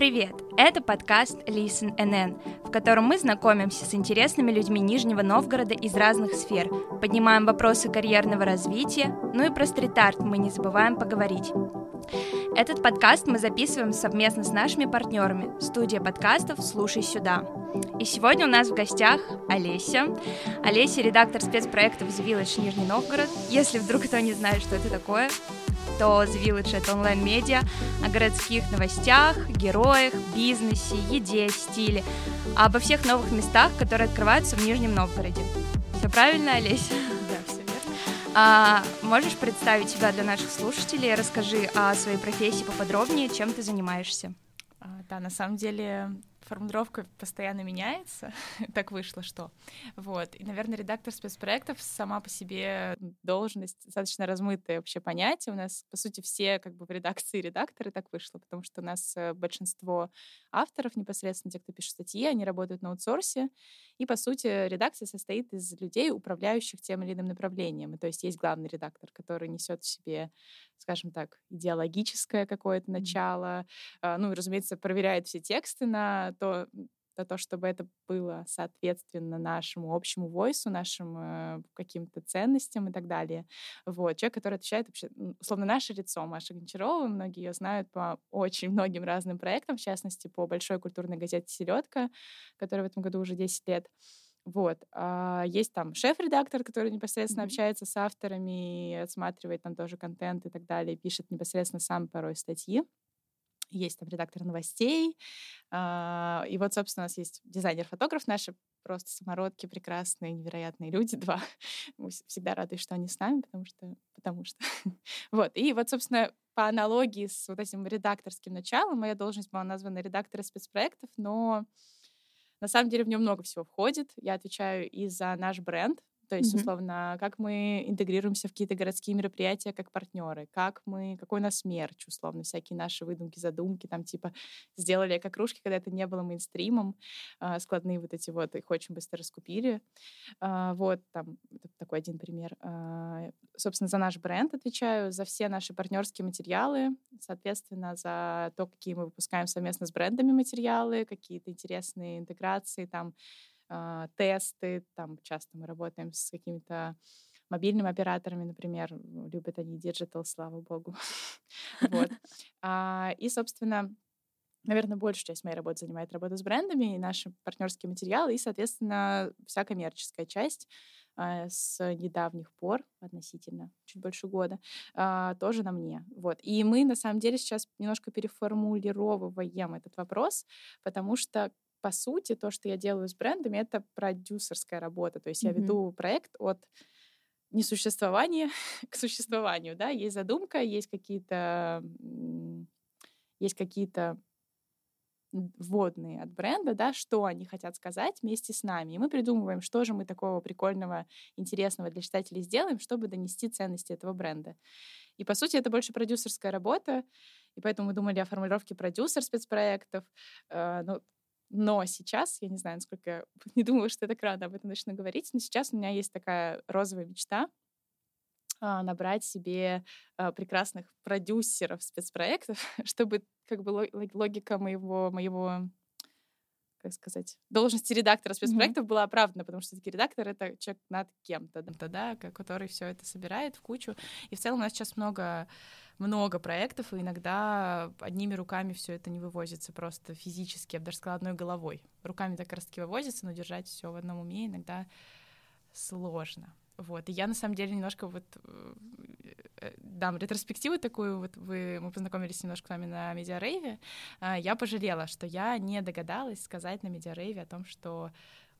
Привет! Это подкаст Listen NN, в котором мы знакомимся с интересными людьми Нижнего Новгорода из разных сфер, поднимаем вопросы карьерного развития, ну и про стрит-арт мы не забываем поговорить. Этот подкаст мы записываем совместно с нашими партнерами, студия подкастов «Слушай сюда». И сегодня у нас в гостях Олеся. Олеся – редактор спецпроектов The Village Нижний Новгород. Если вдруг кто не знает, что это такое, то The Village — это онлайн-медиа о городских новостях, героях, бизнесе, еде, стиле, обо всех новых местах, которые открываются в Нижнем Новгороде. Все правильно, Олеся? Да, все верно. А, можешь представить себя для наших слушателей? Расскажи о своей профессии поподробнее, чем ты занимаешься. А, да, на самом деле формулировка постоянно меняется, так вышло, что. Вот. И, наверное, редактор спецпроектов сама по себе должность достаточно размытое вообще понятие. У нас, по сути, все как бы в редакции редакторы так вышло, потому что у нас э, большинство авторов, непосредственно те, кто пишет статьи, они работают на аутсорсе, и, по сути, редакция состоит из людей, управляющих тем или иным направлением. И, то есть есть главный редактор, который несет в себе, скажем так, идеологическое какое-то начало, mm-hmm. ну и, разумеется, проверяет все тексты на то, на то, чтобы это было соответственно нашему общему войсу, нашим э, каким-то ценностям и так далее. Вот. Человек, который отвечает вообще, условно, наше лицо, Маша Гончарова, многие ее знают по очень многим разным проектам, в частности, по большой культурной газете «Селедка», которая в этом году уже 10 лет. Вот. А есть там шеф-редактор, который непосредственно mm-hmm. общается с авторами, отсматривает там тоже контент и так далее, пишет непосредственно сам порой статьи есть там редактор новостей, а, и вот, собственно, у нас есть дизайнер-фотограф наши, просто самородки, прекрасные, невероятные люди, два. Мы всегда рады, что они с нами, потому что... Потому что... вот. И вот, собственно, по аналогии с вот этим редакторским началом, моя должность была названа редактора спецпроектов, но на самом деле в нем много всего входит. Я отвечаю и за наш бренд, то есть, mm-hmm. условно, как мы интегрируемся в какие-то городские мероприятия как партнеры, как мы, какой у нас мерч, условно, всякие наши выдумки, задумки, там типа сделали как кружки, когда это не было мейнстримом, э, складные вот эти вот, их очень быстро раскупили. Э, вот, там, такой один пример. Э, собственно, за наш бренд отвечаю, за все наши партнерские материалы, соответственно, за то, какие мы выпускаем совместно с брендами материалы, какие-то интересные интеграции, там, э, тесты, там часто мы работаем с какими-то мобильными операторами, например, любят они digital, слава богу. вот. А, и, собственно, наверное, большую часть моей работы занимает работа с брендами и наши партнерские материалы, и, соответственно, вся коммерческая часть а, с недавних пор, относительно чуть больше года, а, тоже на мне. Вот. И мы, на самом деле, сейчас немножко переформулировываем этот вопрос, потому что по сути, то, что я делаю с брендами, это продюсерская работа. То есть mm-hmm. я веду проект от несуществования к существованию, да, есть задумка, есть какие-то есть какие-то вводные от бренда, да, что они хотят сказать вместе с нами. И мы придумываем, что же мы такого прикольного, интересного для читателей сделаем, чтобы донести ценности этого бренда. И, по сути, это больше продюсерская работа, и поэтому мы думали о формулировке продюсер спецпроектов. Э, ну, но сейчас, я не знаю, насколько... Не думаю, что это так рано об этом начну говорить, но сейчас у меня есть такая розовая мечта а, набрать себе а, прекрасных продюсеров спецпроектов, чтобы как бы логика моего, моего как сказать, должности редактора спецпроектов mm-hmm. была оправдана, потому что все-таки редактор — это человек над кем-то, да, который все это собирает в кучу. И в целом у нас сейчас много много проектов, и иногда одними руками все это не вывозится просто физически, я бы даже сказала, одной головой. Руками так раз таки вывозится, но держать все в одном уме иногда сложно. Вот. И я на самом деле немножко вот э, э, дам ретроспективу такую. Вот вы, мы познакомились немножко с вами на медиарейве. А, я пожалела, что я не догадалась сказать на медиарейве о том, что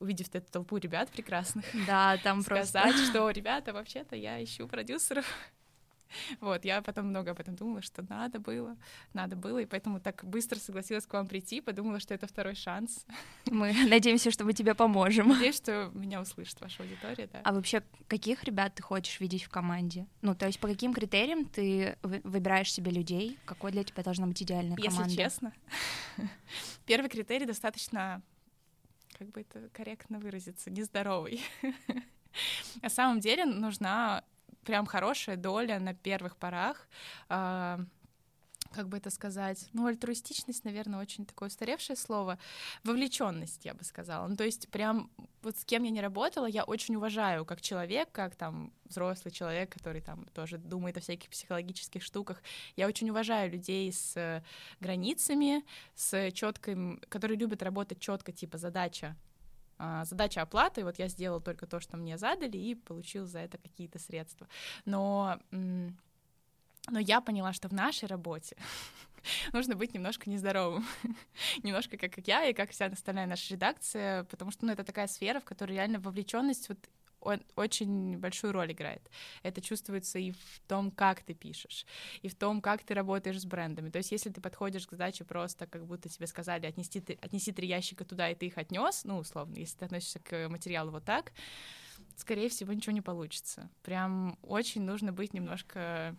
увидев эту толпу ребят прекрасных, да, там сказать, просто... что ребята, вообще-то я ищу продюсеров. Вот, я потом много об этом думала, что надо было, надо было, и поэтому так быстро согласилась к вам прийти, подумала, что это второй шанс. Мы надеемся, что мы тебе поможем. Надеюсь, что меня услышит ваша аудитория, да. А вообще, каких ребят ты хочешь видеть в команде? Ну, то есть по каким критериям ты выбираешь себе людей? Какой для тебя должна быть идеальная команда? Если честно, первый критерий достаточно, как бы это корректно выразиться, нездоровый. На самом деле нужна прям хорошая доля на первых порах э, как бы это сказать, ну, альтруистичность, наверное, очень такое устаревшее слово, вовлеченность, я бы сказала. Ну, то есть прям вот с кем я не работала, я очень уважаю как человек, как там взрослый человек, который там тоже думает о всяких психологических штуках. Я очень уважаю людей с границами, с четким, которые любят работать четко, типа задача а, задача оплаты, вот я сделала только то, что мне задали, и получил за это какие-то средства. Но но я поняла, что в нашей работе нужно быть немножко нездоровым. немножко как я и как вся остальная наша редакция, потому что ну, это такая сфера, в которой реально вовлеченность вот очень большую роль играет. Это чувствуется и в том, как ты пишешь, и в том, как ты работаешь с брендами. То есть, если ты подходишь к задаче просто, как будто тебе сказали, отнести, отнеси три ящика туда, и ты их отнес, ну, условно, если ты относишься к материалу вот так, скорее всего, ничего не получится. Прям очень нужно быть немножко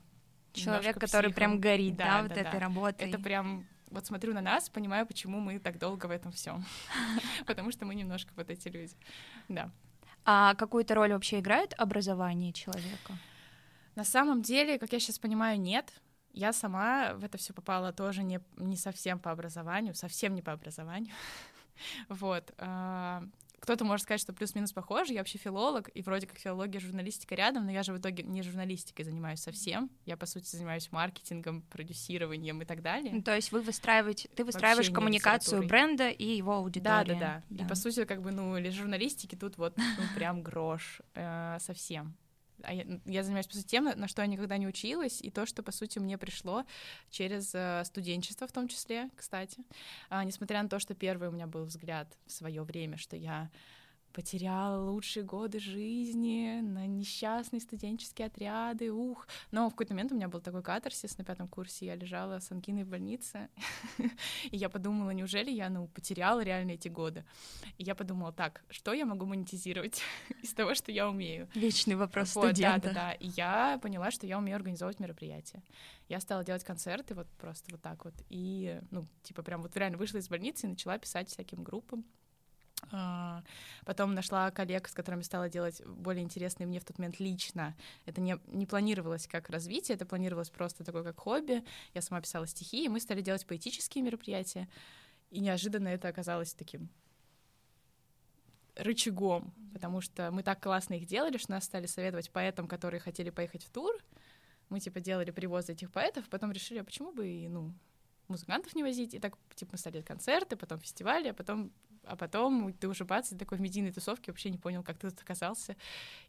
Человек, который психом. прям горит, да, да вот да, этой да. работой. Это прям вот смотрю на нас, понимаю, почему мы так долго в этом всем, потому что мы немножко вот эти люди, да. А какую-то роль вообще играет образование человека? На самом деле, как я сейчас понимаю, нет. Я сама в это все попала тоже не, не совсем по образованию, совсем не по образованию. вот. Кто-то может сказать, что плюс-минус похоже. Я вообще филолог, и вроде как филология, журналистика рядом, но я же в итоге не журналистикой занимаюсь совсем. Я, по сути, занимаюсь маркетингом, продюсированием и так далее. Ну, то есть вы выстраиваете, ты выстраиваешь вообще коммуникацию бренда и его аудитории. Да, да, да, да. И, по сути, как бы, ну, или журналистики тут вот ну, прям грош э, совсем а я, я занимаюсь, по сути, тем, на что я никогда не училась, и то, что, по сути, мне пришло через э, студенчество в том числе, кстати. А, несмотря на то, что первый у меня был взгляд в свое время, что я потеряла лучшие годы жизни на несчастные студенческие отряды, ух. Но в какой-то момент у меня был такой катарсис на пятом курсе, я лежала с ангиной в больнице, и я подумала, неужели я, ну, потеряла реально эти годы? И я подумала, так, что я могу монетизировать из того, что я умею? Вечный вопрос вот, студента. Да, да, да. И я поняла, что я умею организовывать мероприятия. Я стала делать концерты вот просто вот так вот. И, ну, типа прям вот реально вышла из больницы и начала писать всяким группам. А, потом нашла коллег, с которыми стала делать более интересные мне в тот момент лично. Это не, не планировалось как развитие, это планировалось просто такое как хобби. Я сама писала стихи, и мы стали делать поэтические мероприятия. И неожиданно это оказалось таким рычагом, потому что мы так классно их делали, что нас стали советовать поэтам, которые хотели поехать в тур. Мы, типа, делали привозы этих поэтов, потом решили, а почему бы, и, ну, музыкантов не возить, и так, типа, мы стали концерты, потом фестивали, а потом а потом ты уже бац, такой в медийной тусовке вообще не понял, как ты тут оказался,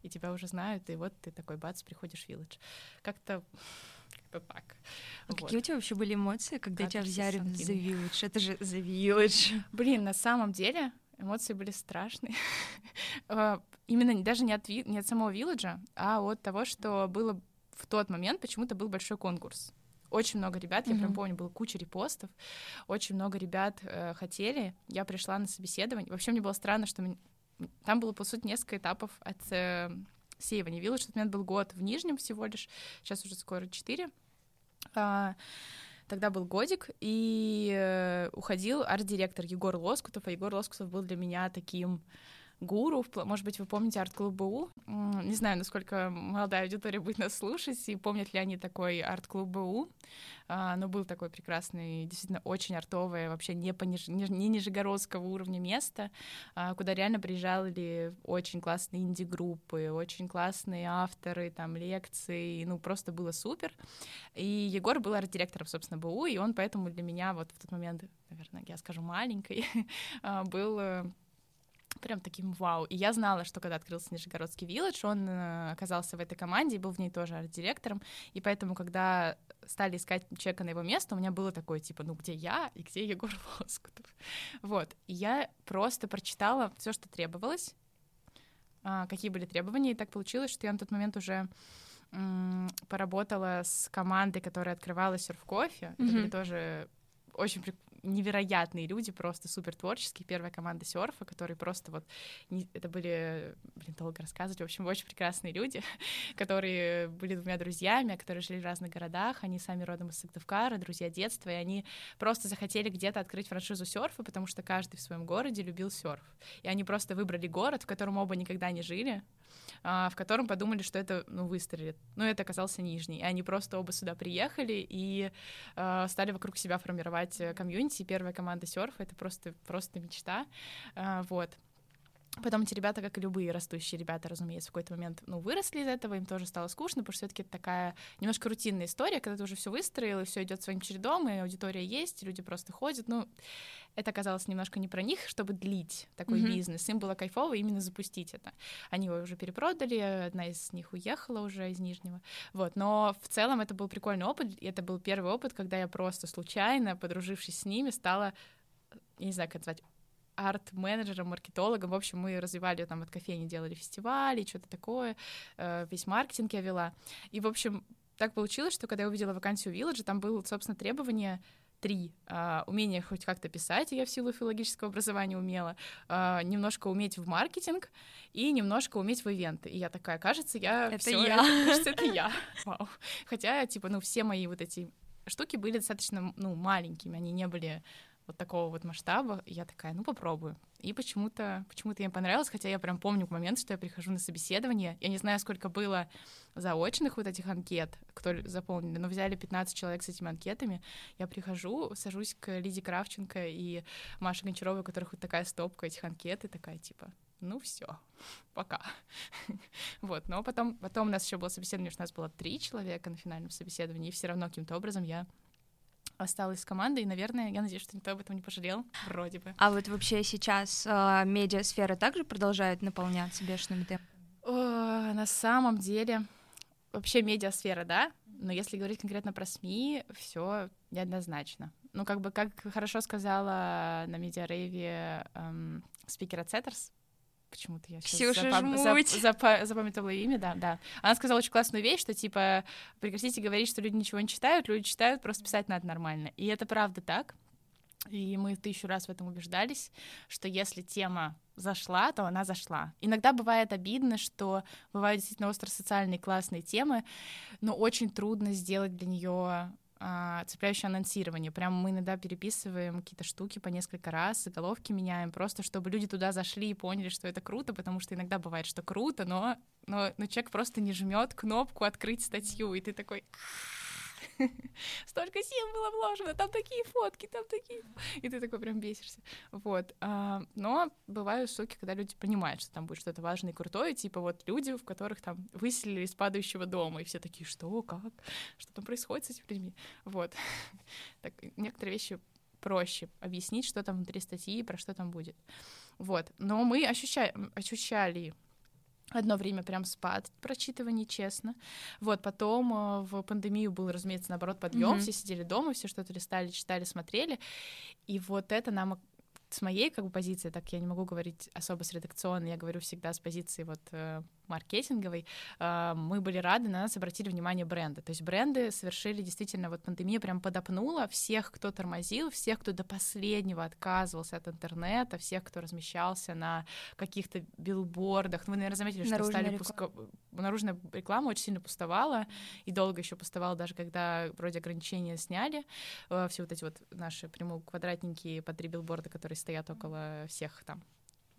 и тебя уже знают, и вот ты такой бац, приходишь в Village. Как-то как-то так. А вот. какие у тебя вообще были эмоции, когда тебя взяли в The Village? Это же The Village. Блин, на самом деле эмоции были страшные. А, именно даже не от, не от самого Вилладжа, а от того, что было в тот момент почему-то был большой конкурс очень много ребят, я прям помню, было куча репостов, очень много ребят э, хотели. Я пришла на собеседование. Вообще мне было странно, что мне... там было, по сути, несколько этапов от э, сеивания виллы. Что-то у меня был год в Нижнем всего лишь, сейчас уже скоро четыре. А, тогда был годик, и э, уходил арт-директор Егор Лоскутов, а Егор Лоскутов был для меня таким гуру. Может быть, вы помните арт-клуб БУ? Не знаю, насколько молодая аудитория будет нас слушать, и помнят ли они такой арт-клуб БУ. А, но был такой прекрасный, действительно очень артовое, вообще не, пониж... не нижегородского уровня место, а, куда реально приезжали очень классные инди-группы, очень классные авторы, там, лекции, ну, просто было супер. И Егор был арт-директором, собственно, БУ, и он поэтому для меня вот в тот момент, наверное, я скажу, маленькой, а, был э, прям таким вау. И я знала, что когда открылся Нижегородский вилледж, он э, оказался в этой команде и был в ней тоже арт-директором. И поэтому, когда стали искать человека на его место, у меня было такое, типа, ну где я и где Егор Лоскутов? Вот. И я просто прочитала все, что требовалось, а, какие были требования, и так получилось, что я на тот момент уже поработала с командой, которая открывала серф кофе. Mm-hmm. Это были тоже очень невероятные люди, просто супер творческие. Первая команда серфа, которые просто вот... Не, это были... Блин, долго рассказывать. В общем, очень прекрасные люди, которые были двумя друзьями, которые жили в разных городах. Они сами родом из Сыктывкара, друзья детства, и они просто захотели где-то открыть франшизу серфа, потому что каждый в своем городе любил серф. И они просто выбрали город, в котором оба никогда не жили, а, в котором подумали, что это, ну, выстрелит. Но это оказался Нижний. И они просто оба сюда приехали и э, стали вокруг себя формировать э, комьюнити. Первая команда серфа — это просто, просто мечта. Э, вот. Потом эти ребята, как и любые растущие ребята, разумеется, в какой-то момент, ну, выросли из этого, им тоже стало скучно, потому что все-таки это такая немножко рутинная история, когда ты уже все выстроил, и все идет своим чередом, и аудитория есть, и люди просто ходят. Ну, это оказалось немножко не про них, чтобы длить такой mm-hmm. бизнес. Им было кайфово именно запустить это. Они его уже перепродали, одна из них уехала уже из Нижнего. Вот, но в целом это был прикольный опыт, и это был первый опыт, когда я просто случайно, подружившись с ними, стала я не знаю, как это назвать, арт-менеджером, маркетологом. В общем, мы развивали там от кофейни, делали фестивали, что-то такое. Э, весь маркетинг я вела. И, в общем, так получилось, что когда я увидела вакансию Village, там было, собственно, требование три. Uh, умение хоть как-то писать, я в силу филологического образования умела, uh, немножко уметь в маркетинг и немножко уметь в ивенты. И я такая, кажется, я это всё, я. Это, кажется, это я. Вау. Хотя, типа, ну, все мои вот эти штуки были достаточно, ну, маленькими, они не были вот такого вот масштаба, я такая, ну попробую. И почему-то почему-то мне понравилось, хотя я прям помню момент, что я прихожу на собеседование. Я не знаю, сколько было заочных вот этих анкет, кто заполнили, но взяли 15 человек с этими анкетами. Я прихожу, сажусь к Лиде Кравченко и Маше Гончаровой, у которых вот такая стопка этих анкет, и такая типа, ну все, пока. вот, но потом, потом у нас еще было собеседование, у нас было три человека на финальном собеседовании, и все равно каким-то образом я осталась с командой, и, наверное, я надеюсь, что никто об этом не пожалел, вроде бы. А вот вообще сейчас э, медиасфера также продолжает наполняться бешеными темпами? О, на самом деле, вообще медиасфера, да, но если говорить конкретно про СМИ, все неоднозначно. Ну, как бы, как хорошо сказала на медиарейве эм, спикер от Setters, почему-то я сейчас запом... зап... Зап... запамятовала имя, да, да. Она сказала очень классную вещь, что, типа, прекратите говорить, что люди ничего не читают, люди читают, просто писать надо нормально. И это правда так. И мы тысячу раз в этом убеждались, что если тема зашла, то она зашла. Иногда бывает обидно, что бывают действительно остро-социальные классные темы, но очень трудно сделать для нее а, цепляющее анонсирование. Прям мы иногда переписываем какие-то штуки по несколько раз, заголовки меняем, просто чтобы люди туда зашли и поняли, что это круто, потому что иногда бывает, что круто, но, но, но человек просто не жмет кнопку открыть статью, и ты такой столько сил было вложено, там такие фотки, там такие... И ты такой прям бесишься. Вот. А, но бывают штуки, когда люди понимают, что там будет что-то важное и крутое, типа вот люди, в которых там выселили из падающего дома, и все такие, что, как, что там происходит с этими людьми? Вот. Так, некоторые вещи проще объяснить, что там внутри статьи, про что там будет. Вот. Но мы ощущаем, ощущали Одно время прям спад прочитываний, честно. Вот, потом э, в пандемию был, разумеется, наоборот, подъем, mm-hmm. все сидели дома, все что-то листали, читали, смотрели. И вот это нам с моей как бы позиции, так я не могу говорить особо с редакционной, я говорю всегда с позиции вот маркетинговой, э, мы были рады, на нас обратили внимание бренды. То есть бренды совершили действительно, вот пандемия прям подопнула всех, кто тормозил, всех, кто до последнего отказывался от интернета, всех, кто размещался на каких-то билбордах. Ну, вы, наверное, заметили, что Наружная стали пуска... наружная реклама очень сильно пустовала, и долго еще пустовала, даже когда вроде ограничения сняли, э, все вот эти вот наши прямые квадратненькие по три билборда, которые стоят около всех там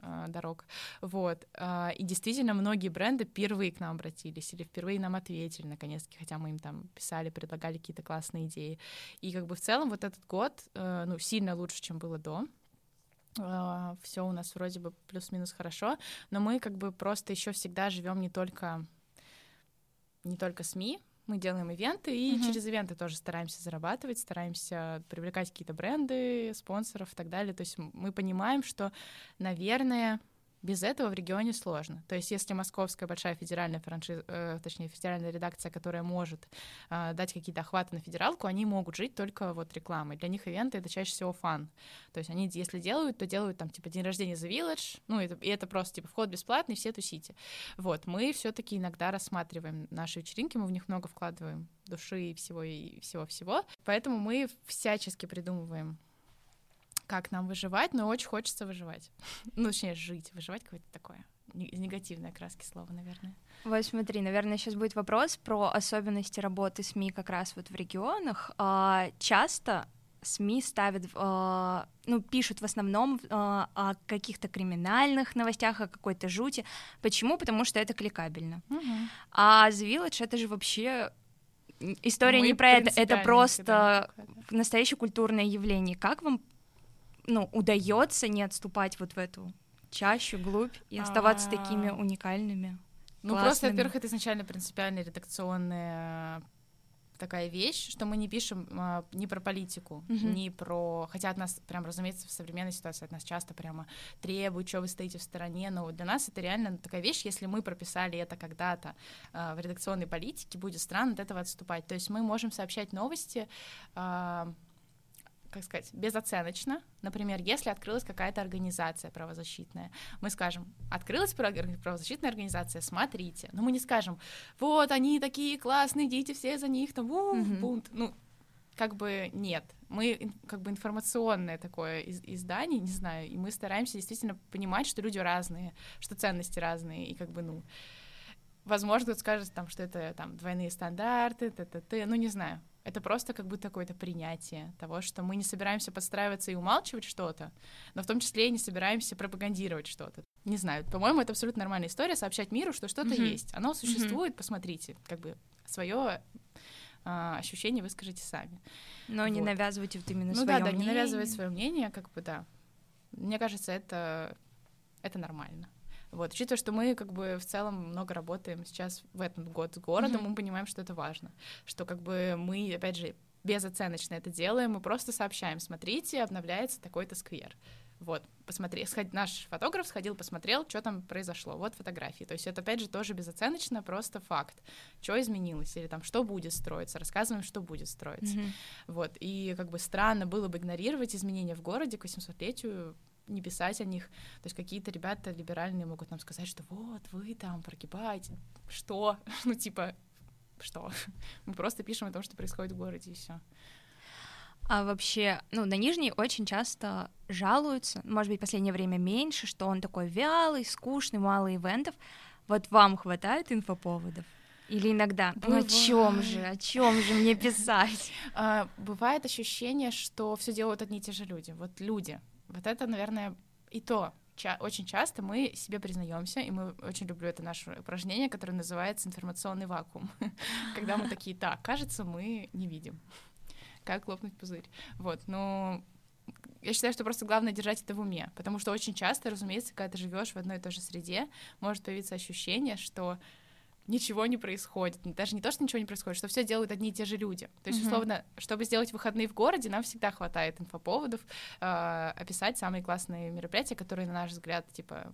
а, дорог. Вот. А, и действительно, многие бренды впервые к нам обратились или впервые нам ответили, наконец-таки, хотя мы им там писали, предлагали какие-то классные идеи. И как бы в целом вот этот год, э, ну, сильно лучше, чем было до. Все у нас вроде бы плюс-минус хорошо, но мы как бы просто еще всегда живем не только не только СМИ, мы делаем ивенты, и mm-hmm. через ивенты тоже стараемся зарабатывать, стараемся привлекать какие-то бренды, спонсоров и так далее. То есть мы понимаем, что, наверное, без этого в регионе сложно. То есть если московская большая федеральная франшиза, э, точнее федеральная редакция, которая может э, дать какие-то охваты на федералку, они могут жить только вот рекламой. Для них ивенты — это чаще всего фан. То есть они, если делают, то делают там типа день рождения The Village, ну это, и это просто типа вход бесплатный, все тусите. Вот, мы все таки иногда рассматриваем наши вечеринки, мы в них много вкладываем души и всего и всего-всего. Поэтому мы всячески придумываем как нам выживать, но очень хочется выживать. Ну, точнее, жить. Выживать какое-то такое негативной окраски слова, наверное. Вот смотри, наверное, сейчас будет вопрос про особенности работы СМИ как раз вот в регионах. А, часто СМИ ставят, э, ну, пишут в основном э, о каких-то криминальных новостях, о какой-то жути. Почему? Потому что это кликабельно. Угу. А The Village это же вообще история Мы не про это, это просто настоящее культурное явление. Как вам, ну, удается не отступать вот в эту чащу, глубь и оставаться А-а-а. такими уникальными? Ну, классными? просто, во-первых, это изначально принципиальная редакционная такая вещь, что мы не пишем а, не про политику, mm-hmm. не про... Хотя от нас, прям, разумеется, в современной ситуации от нас часто прямо требуют, что вы стоите в стороне, но для нас это реально такая вещь, если мы прописали это когда-то а, в редакционной политике, будет странно от этого отступать. То есть мы можем сообщать новости а, как сказать, безоценочно. Например, если открылась какая-то организация правозащитная, мы скажем, открылась правозащитная организация, смотрите. Но мы не скажем, вот они такие классные, идите все за них, там, у, mm-hmm. бунт. Ну, как бы нет. Мы как бы информационное такое из издание, не знаю, и мы стараемся действительно понимать, что люди разные, что ценности разные, и как бы, ну, возможно, кто-то скажет там, что это там двойные стандарты, т-т-т, ну, не знаю. Это просто как будто какое-то принятие того, что мы не собираемся подстраиваться и умалчивать что-то, но в том числе и не собираемся пропагандировать что-то. Не знаю, по-моему, это абсолютно нормальная история сообщать миру, что что-то mm-hmm. есть. Оно существует, mm-hmm. посмотрите, как бы свое а, ощущение выскажите сами. Но вот. не навязывайте вот именно ну, свое да, да, мнение. не навязывать свое мнение, как бы да. Мне кажется, это это нормально. Вот, учитывая, что мы как бы в целом много работаем сейчас в этот год с городом, mm-hmm. мы понимаем, что это важно, что как бы мы, опять же, безоценочно это делаем, мы просто сообщаем, смотрите, обновляется такой-то сквер. Вот, посмотри, сход... наш фотограф сходил, посмотрел, что там произошло. Вот фотографии. То есть это, опять же, тоже безоценочно, просто факт. Что изменилось, или там, что будет строиться, рассказываем, что будет строиться. Mm-hmm. Вот, и как бы странно было бы игнорировать изменения в городе к 800-летию не писать о них. То есть какие-то ребята либеральные могут нам сказать, что вот вы там прогибаете. Что? Ну, типа, что? Мы просто пишем о том, что происходит в городе, и все. А вообще, ну, на Нижний очень часто жалуются, может быть, в последнее время меньше, что он такой вялый, скучный, мало ивентов. Вот вам хватает инфоповодов? Или иногда, ну о чем же, о чем же мне писать? А, бывает ощущение, что все делают одни и те же люди. Вот люди, вот это, наверное, и то. Ча- очень часто мы себе признаемся, и мы очень люблю это наше упражнение, которое называется информационный вакуум. Когда мы такие, так, кажется, мы не видим. Как лопнуть пузырь. Вот, но я считаю, что просто главное держать это в уме, потому что очень часто, разумеется, когда ты живешь в одной и той же среде, может появиться ощущение, что ничего не происходит. Даже не то, что ничего не происходит, что все делают одни и те же люди. То есть, mm-hmm. условно, чтобы сделать выходные в городе, нам всегда хватает инфоповодов, э, описать самые классные мероприятия, которые, на наш взгляд, типа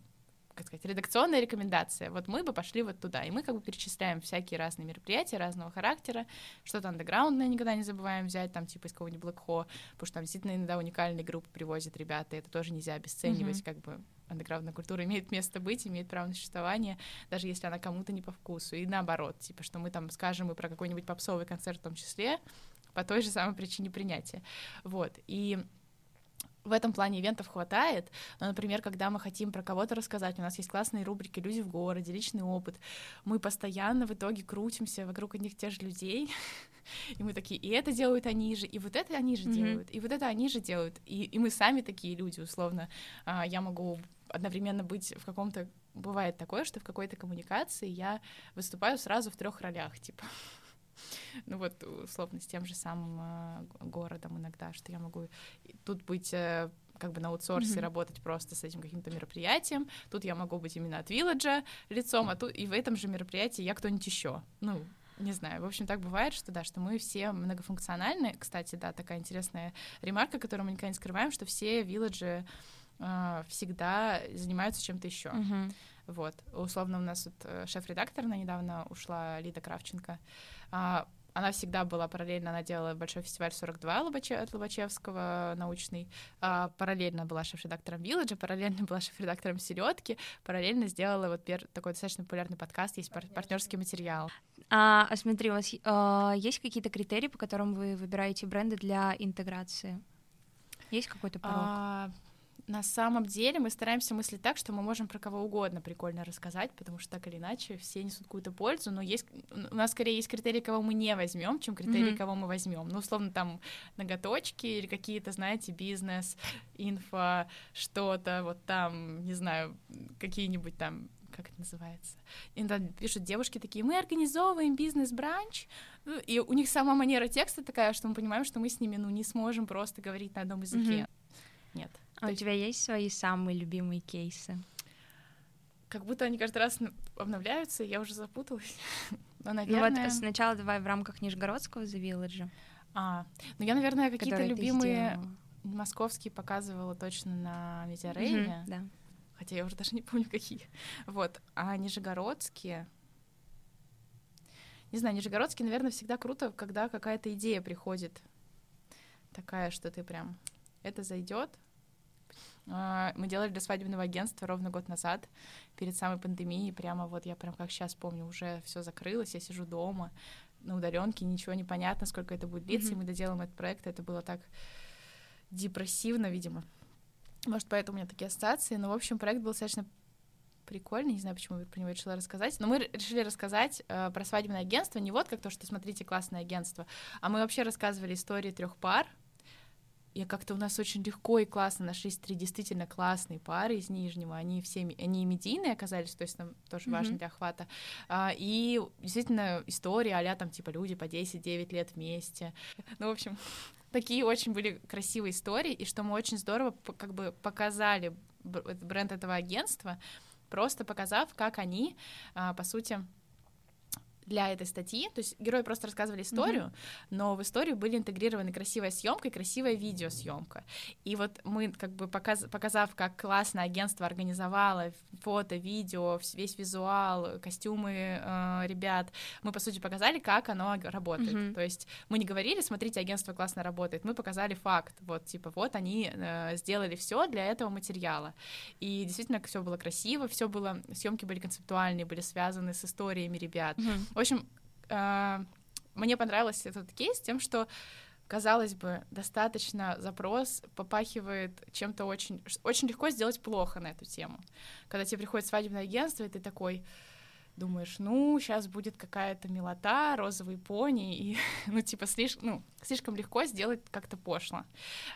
как сказать, редакционная рекомендация. Вот мы бы пошли вот туда. И мы как бы перечисляем всякие разные мероприятия разного характера. Что-то андеграундное никогда не забываем взять, там, типа из кого-нибудь Ho, потому что там действительно иногда уникальные группы привозят ребята, и это тоже нельзя обесценивать, mm-hmm. как бы андеграундная культура имеет место быть, имеет право на существование, даже если она кому-то не по вкусу. И наоборот, типа, что мы там скажем и про какой-нибудь попсовый концерт в том числе, по той же самой причине принятия. Вот. И в этом плане ивентов хватает, но, например, когда мы хотим про кого-то рассказать, у нас есть классные рубрики «Люди в городе», «Личный опыт», мы постоянно в итоге крутимся вокруг одних тех же людей, и мы такие, и это делают они же, и вот это они же mm-hmm. делают, и вот это они же делают, и, и мы сами такие люди, условно. А, я могу одновременно быть в каком-то... Бывает такое, что в какой-то коммуникации я выступаю сразу в трех ролях, типа ну вот, условно, с тем же самым э, городом иногда, что я могу тут быть э, как бы на аутсорсе mm-hmm. работать просто с этим каким-то мероприятием. Тут я могу быть именно от Вилладжа лицом, а тут и в этом же мероприятии я кто-нибудь еще. Ну, не знаю. В общем, так бывает, что да, что мы все многофункциональны. Кстати, да, такая интересная ремарка, которую мы никогда не скрываем, что все вилладжи э, всегда занимаются чем-то еще. Mm-hmm. Вот. Условно, у нас вот э, шеф-редактор, она недавно ушла, Лида Кравченко. А, она всегда была параллельно, она делала большой фестиваль 42 Лобаче, от Лобачевского научный, а, параллельно была шеф-редактором Вилладжа, параллельно была шеф-редактором Селедки, параллельно сделала вот пер... такой достаточно популярный подкаст, есть пар... партнерский материал. А, а смотри, у вас а, есть какие-то критерии, по которым вы выбираете бренды для интеграции? Есть какой-то порог? А, на самом деле мы стараемся мыслить так, что мы можем про кого угодно прикольно рассказать, потому что так или иначе все несут какую-то пользу, но есть у нас скорее есть критерии, кого мы не возьмем, чем критерии, mm-hmm. кого мы возьмем. Ну, условно, там ноготочки или какие-то, знаете, бизнес, инфо, что-то, вот там, не знаю, какие-нибудь там как это называется. Иногда пишут девушки такие, мы организовываем бизнес-бранч, ну, и у них сама манера текста такая, что мы понимаем, что мы с ними, ну, не сможем просто говорить на одном языке. Mm-hmm. Нет. А у тебя есть свои самые любимые кейсы? Как будто они каждый раз обновляются, я уже запуталась. Но, наверное... Ну вот сначала давай в рамках Нижегородского The Village. А, ну я, наверное, какие-то любимые московские показывала точно на Медиарейве. Mm-hmm, да. Хотя я уже даже не помню, какие. Вот. А нижегородские... Не знаю, нижегородские, наверное, всегда круто, когда какая-то идея приходит. Такая, что ты прям... Это зайдет, мы делали для свадебного агентства ровно год назад, перед самой пандемией. Прямо вот я прям как сейчас помню, уже все закрылось, я сижу дома на удаленке, ничего не понятно, сколько это будет длиться, mm-hmm. и мы доделаем этот проект. Это было так депрессивно, видимо. Может, поэтому у меня такие ассоциации. Но, в общем, проект был достаточно прикольный, не знаю, почему я про него решила рассказать, но мы решили рассказать э, про свадебное агентство не вот как то, что смотрите классное агентство, а мы вообще рассказывали истории трех пар, я как-то у нас очень легко и классно нашлись три действительно классные пары из Нижнего. Они все, они медийные оказались, то есть там тоже mm-hmm. важно для охвата. А, и действительно история а там типа люди по 10-9 лет вместе. Ну, в общем, такие очень были красивые истории, и что мы очень здорово как бы показали бренд этого агентства, просто показав, как они, а, по сути, для этой статьи. То есть герои просто рассказывали историю, mm-hmm. но в историю были интегрированы красивая съемка и красивая видеосъемка. И вот мы, как бы показ, показав, как классно агентство организовало фото, видео, весь визуал, костюмы э, ребят, мы, по сути, показали, как оно работает. Mm-hmm. То есть мы не говорили, смотрите, агентство классно работает, мы показали факт. Вот, типа, вот они э, сделали все для этого материала. И действительно все было красиво, все было, съемки были концептуальные, были связаны с историями ребят. Mm-hmm. В общем, э, мне понравился этот кейс тем, что казалось бы, достаточно запрос попахивает чем-то очень... Очень легко сделать плохо на эту тему. Когда тебе приходит свадебное агентство, и ты такой думаешь, ну, сейчас будет какая-то милота, розовые пони, и, ну, типа, слишком, ну, слишком легко сделать как-то пошло.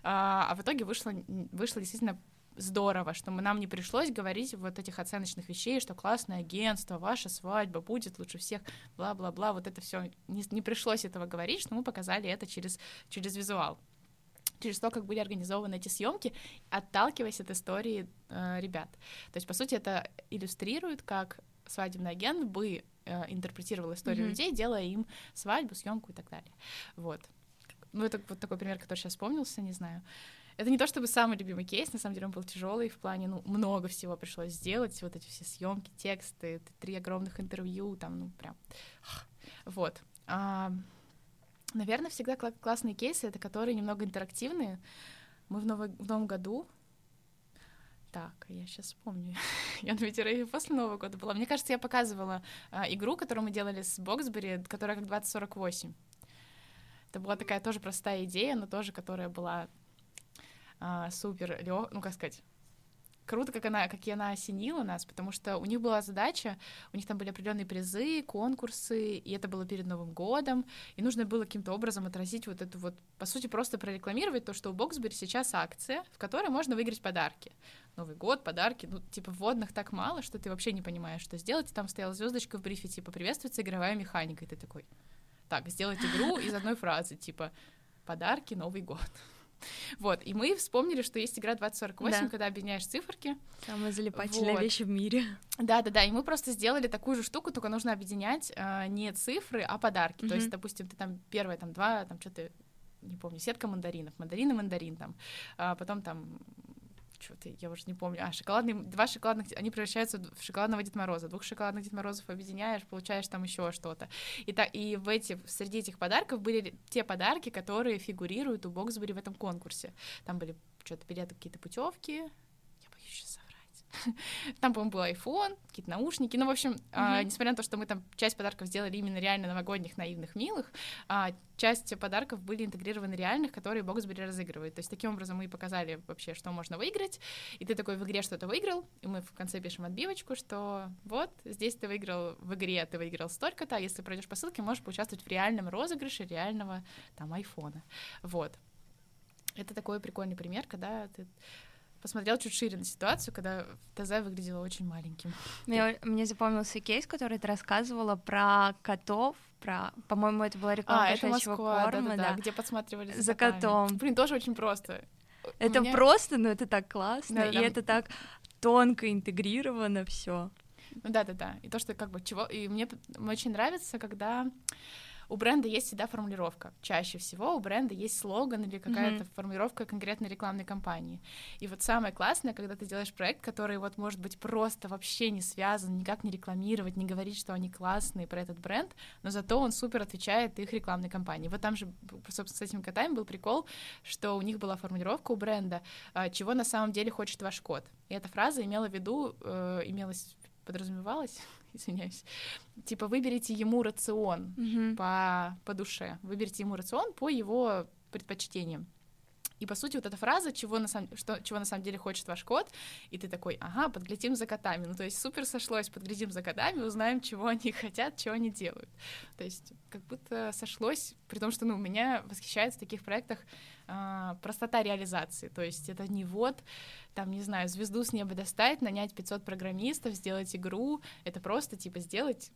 А, а в итоге вышло, вышло действительно здорово, что мы, нам не пришлось говорить вот этих оценочных вещей, что классное агентство, ваша свадьба будет лучше всех, бла-бла-бла, вот это все не, не пришлось этого говорить, что мы показали это через, через визуал через то, как были организованы эти съемки, отталкиваясь от истории э, ребят. То есть, по сути, это иллюстрирует, как свадебный агент бы э, интерпретировал историю mm-hmm. людей, делая им свадьбу, съемку и так далее. Вот. Ну, это вот такой пример, который сейчас вспомнился, не знаю. Это не то чтобы самый любимый кейс, на самом деле он был тяжелый в плане, ну, много всего пришлось сделать, вот эти все съемки, тексты, три огромных интервью, там, ну, прям, вот. А, наверное, всегда кл- классные кейсы, это которые немного интерактивные. Мы в, ново- в новом году так, я сейчас вспомню. я на ветерейве после Нового года была. Мне кажется, я показывала а, игру, которую мы делали с Боксбери, которая как 2048. Это была такая тоже простая идея, но тоже, которая была а, супер лег, ну как сказать, круто, как она, как она осенила нас, потому что у них была задача, у них там были определенные призы, конкурсы, и это было перед Новым годом, и нужно было каким-то образом отразить вот эту вот, по сути, просто прорекламировать то, что у Боксбери сейчас акция, в которой можно выиграть подарки. Новый год, подарки, ну, типа, вводных так мало, что ты вообще не понимаешь, что сделать, и там стояла звездочка в брифе, типа, приветствуется игровая механика, и ты такой, так, сделать игру из одной фразы, типа, подарки, Новый год. Вот, и мы вспомнили, что есть игра 2048, да. когда объединяешь циферки. Самая залипательная вот. вещь в мире. Да-да-да, и мы просто сделали такую же штуку, только нужно объединять э, не цифры, а подарки. Mm-hmm. То есть, допустим, ты там первое, там два, там что-то не помню, сетка мандаринов, мандарин и мандарин там, а потом там что-то я уже не помню. А, шоколадные, два шоколадных, они превращаются в шоколадного Дед Мороза. Двух шоколадных Дед Морозов объединяешь, получаешь там еще что-то. И, та, и в эти, среди этих подарков были те подарки, которые фигурируют у Боксбери в этом конкурсе. Там были что-то билеты, какие-то путевки. Я боюсь соврать. Там, по-моему, был iPhone, какие-то наушники. Ну, в общем, mm-hmm. э, несмотря на то, что мы там часть подарков сделали именно реально новогодних, наивных, милых, э, часть подарков были интегрированы реальных, которые Боксбери разыгрывает. То есть таким образом мы показали вообще, что можно выиграть. И ты такой в игре что-то выиграл, и мы в конце пишем отбивочку, что вот здесь ты выиграл в игре, ты выиграл столько-то, а если пройдешь по ссылке, можешь поучаствовать в реальном розыгрыше реального там айфона. Вот. Это такой прикольный пример, когда ты посмотрел чуть шире на ситуацию, когда ТЗ выглядело очень маленьким. Мне, мне запомнился кейс, который ты рассказывала про котов, про, по-моему, это была реклама а, кошачьего корма, да, да, да, да, где подсматривали за, за котом. Блин, тоже очень просто. Это меня... просто, но это так классно, да, и да, это так тонко интегрировано все. Ну да, да, да. И то, что как бы чего. И мне очень нравится, когда у бренда есть всегда формулировка. Чаще всего у бренда есть слоган или какая-то mm-hmm. формулировка конкретной рекламной кампании. И вот самое классное, когда ты делаешь проект, который вот может быть просто вообще не связан, никак не рекламировать, не говорить, что они классные про этот бренд, но зато он супер отвечает их рекламной кампании. Вот там же, собственно, с этими котами был прикол, что у них была формулировка у бренда, а, чего на самом деле хочет ваш кот. И эта фраза имела в виду, э, имелась подразумевалось, извиняюсь, типа выберите ему рацион mm-hmm. по, по душе, выберите ему рацион по его предпочтениям. И по сути вот эта фраза, чего на самом, что, чего на самом деле хочет ваш кот, и ты такой, ага, подглядим за котами. Ну то есть супер сошлось, подглядим за котами, узнаем, чего они хотят, чего они делают. То есть как будто сошлось, при том, что ну, меня восхищает в таких проектах э, простота реализации. То есть это не вот там, не знаю, звезду с неба достать, нанять 500 программистов, сделать игру. Это просто, типа, сделать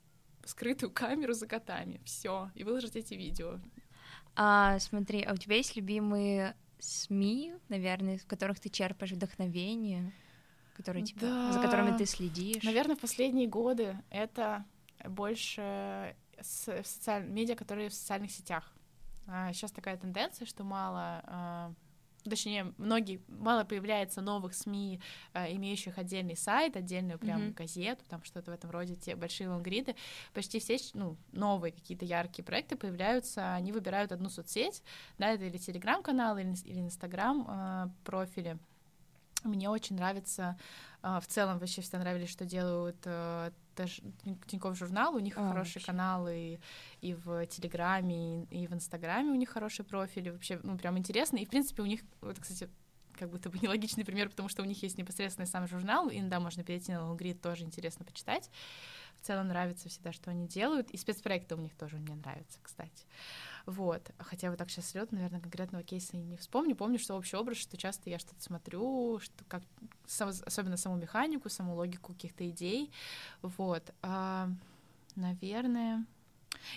скрытую камеру за котами. все и выложить эти видео. А, смотри, а у тебя есть любимые СМИ, наверное, в которых ты черпаешь вдохновение, которые, типа, да. за которыми ты следишь? Наверное, в последние годы это больше социаль... медиа, которые в социальных сетях. Сейчас а, такая тенденция, что мало а, точнее, многие, мало появляется новых СМИ, э, имеющих отдельный сайт, отдельную прям mm-hmm. газету, там что-то в этом роде, те большие лонгриды, почти все, ну, новые какие-то яркие проекты появляются, они выбирают одну соцсеть, да, это или телеграм-канал, или, или инстаграм э, профили. Мне очень нравится, э, в целом вообще все нравились, что делают даже Тинькофф журнал, у них а, хорошие вообще. каналы и, и в Телеграме, и, и в Инстаграме у них хорошие профили, вообще, ну, прям интересно. И, в принципе, у них, вот, кстати, как будто бы нелогичный пример, потому что у них есть непосредственно сам журнал, и да, можно перейти на Лонгрид, тоже интересно почитать. В целом нравится всегда, что они делают, и спецпроекты у них тоже мне нравятся, кстати. Вот. Хотя вот так сейчас слет, наверное, конкретного кейса не вспомню. Помню, что общий образ, что часто я что-то смотрю, что как особенно саму механику, саму логику каких-то идей. Вот. А, наверное.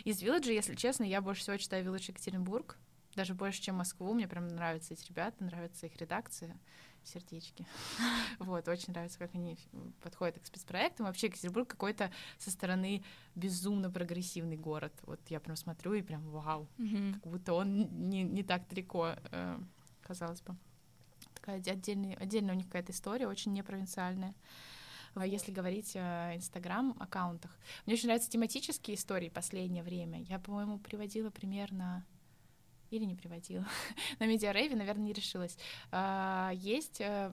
Из Вилладжа, если честно, я больше всего читаю Вилледж Екатеринбург. Даже больше, чем Москву. Мне прям нравятся эти ребята, нравится их редакция сердечки. Вот, очень нравится, как они подходят к спецпроектам. Вообще, Екатеринбург какой-то со стороны безумно прогрессивный город. Вот я прям смотрю и прям вау, как будто он не, не так далеко, э, казалось бы. Такая отдельная, отдельная у них какая-то история, очень непровинциальная. А если говорить о Инстаграм-аккаунтах. Мне очень нравятся тематические истории последнее время. Я, по-моему, приводила примерно или не приводила. На медиарейве, наверное, не решилась. А, есть сейчас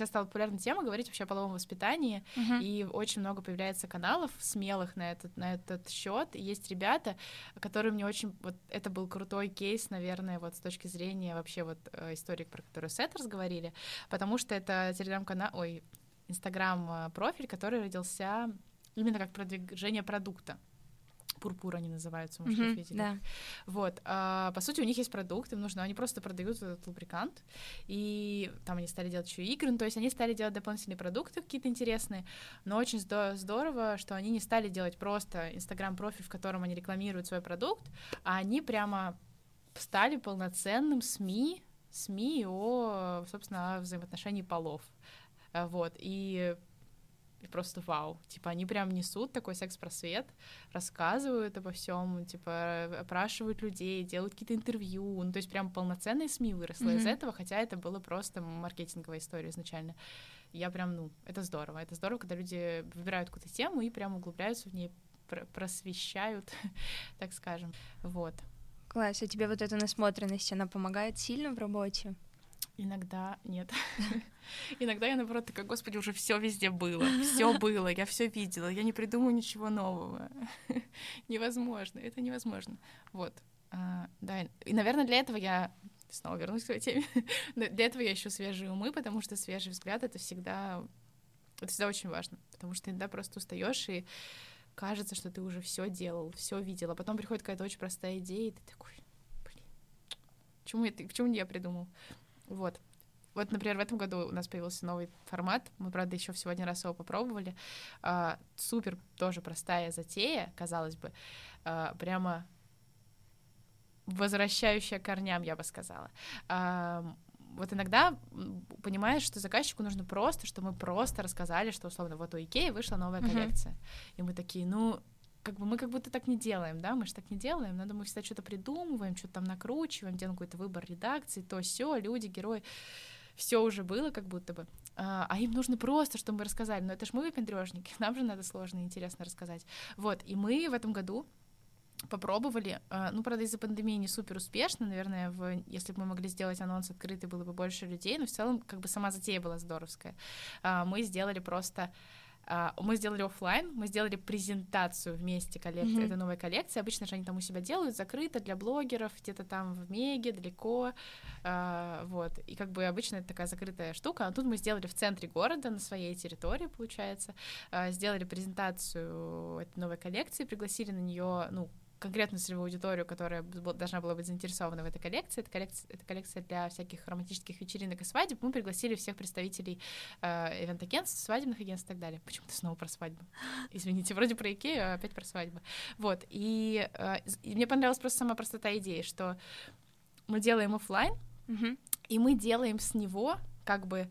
э, стала популярна тема говорить вообще о половом воспитании, uh-huh. и очень много появляется каналов смелых на этот на этот счет. есть ребята, которые мне очень вот это был крутой кейс, наверное, вот с точки зрения вообще вот э, истории, про которую Setters говорили, потому что это телеграм-канал, ой, инстаграм э, который родился именно как продвижение продукта. Пурпур они называются, может, mm-hmm, видели. Да. Вот. А, по сути, у них есть продукт, им нужно, они просто продают этот лубрикант, и там они стали делать еще игры, ну, то есть они стали делать дополнительные продукты какие-то интересные, но очень здорово, что они не стали делать просто инстаграм-профиль, в котором они рекламируют свой продукт, а они прямо стали полноценным СМИ, СМИ о, собственно, о взаимоотношении полов. Вот, и и просто вау. Типа, они прям несут такой секс-просвет, рассказывают обо всем, типа, опрашивают людей, делают какие-то интервью. Ну, то есть прям полноценные СМИ выросло mm-hmm. из этого, хотя это было просто маркетинговая история изначально. Я прям, ну, это здорово. Это здорово, когда люди выбирают какую-то тему и прям углубляются в ней, просвещают, так скажем. Вот. Класс. А тебе вот эта насмотренность, она помогает сильно в работе? Иногда нет. Иногда я, наоборот, такая, господи, уже все везде было, все было, я все видела, я не придумаю ничего нового. невозможно, это невозможно. Вот. А, да, и, наверное, для этого я снова вернусь к своей теме. для этого я ищу свежие умы, потому что свежий взгляд это всегда это всегда очень важно, потому что иногда просто устаешь и кажется, что ты уже все делал, все видел, а потом приходит какая-то очень простая идея, и ты такой, блин, почему, я, почему не я придумал? Вот. Вот, например, в этом году у нас появился новый формат. Мы, правда, еще всего один раз его попробовали. А, супер тоже простая затея, казалось бы. А, прямо возвращающая корням, я бы сказала. А, вот иногда понимаешь, что заказчику нужно просто, что мы просто рассказали, что условно вот у Икеи вышла новая коллекция. Uh-huh. И мы такие, ну, как бы мы как будто так не делаем, да, мы же так не делаем, надо мы всегда что-то придумываем, что-то там накручиваем, делаем какой-то выбор редакции, то все, люди, герои, все уже было как будто бы, а, а им нужно просто, чтобы мы рассказали, но это ж мы выпендрежники, нам же надо сложно и интересно рассказать, вот, и мы в этом году попробовали. А, ну, правда, из-за пандемии не супер успешно. Наверное, в, если бы мы могли сделать анонс открытый, было бы больше людей, но в целом как бы сама затея была здоровская. А, мы сделали просто мы сделали офлайн, мы сделали презентацию вместе коллекции, mm-hmm. этой новой коллекции. Обычно же они там у себя делают, закрыто для блогеров, где-то там в Меге, далеко, а, вот. И как бы обычно это такая закрытая штука. А тут мы сделали в центре города, на своей территории, получается, а, сделали презентацию этой новой коллекции, пригласили на нее, ну, конкретную целевую аудиторию, которая должна была быть заинтересована в этой коллекции. Это коллекция, это коллекция для всяких романтических вечеринок и свадеб. Мы пригласили всех представителей э, ивент-агентств, свадебных агентств и так далее. Почему-то снова про свадьбу. Извините, вроде про Икею, а опять про свадьбу. Вот, и, э, и мне понравилась просто сама простота идеи, что мы делаем офлайн, mm-hmm. и мы делаем с него как бы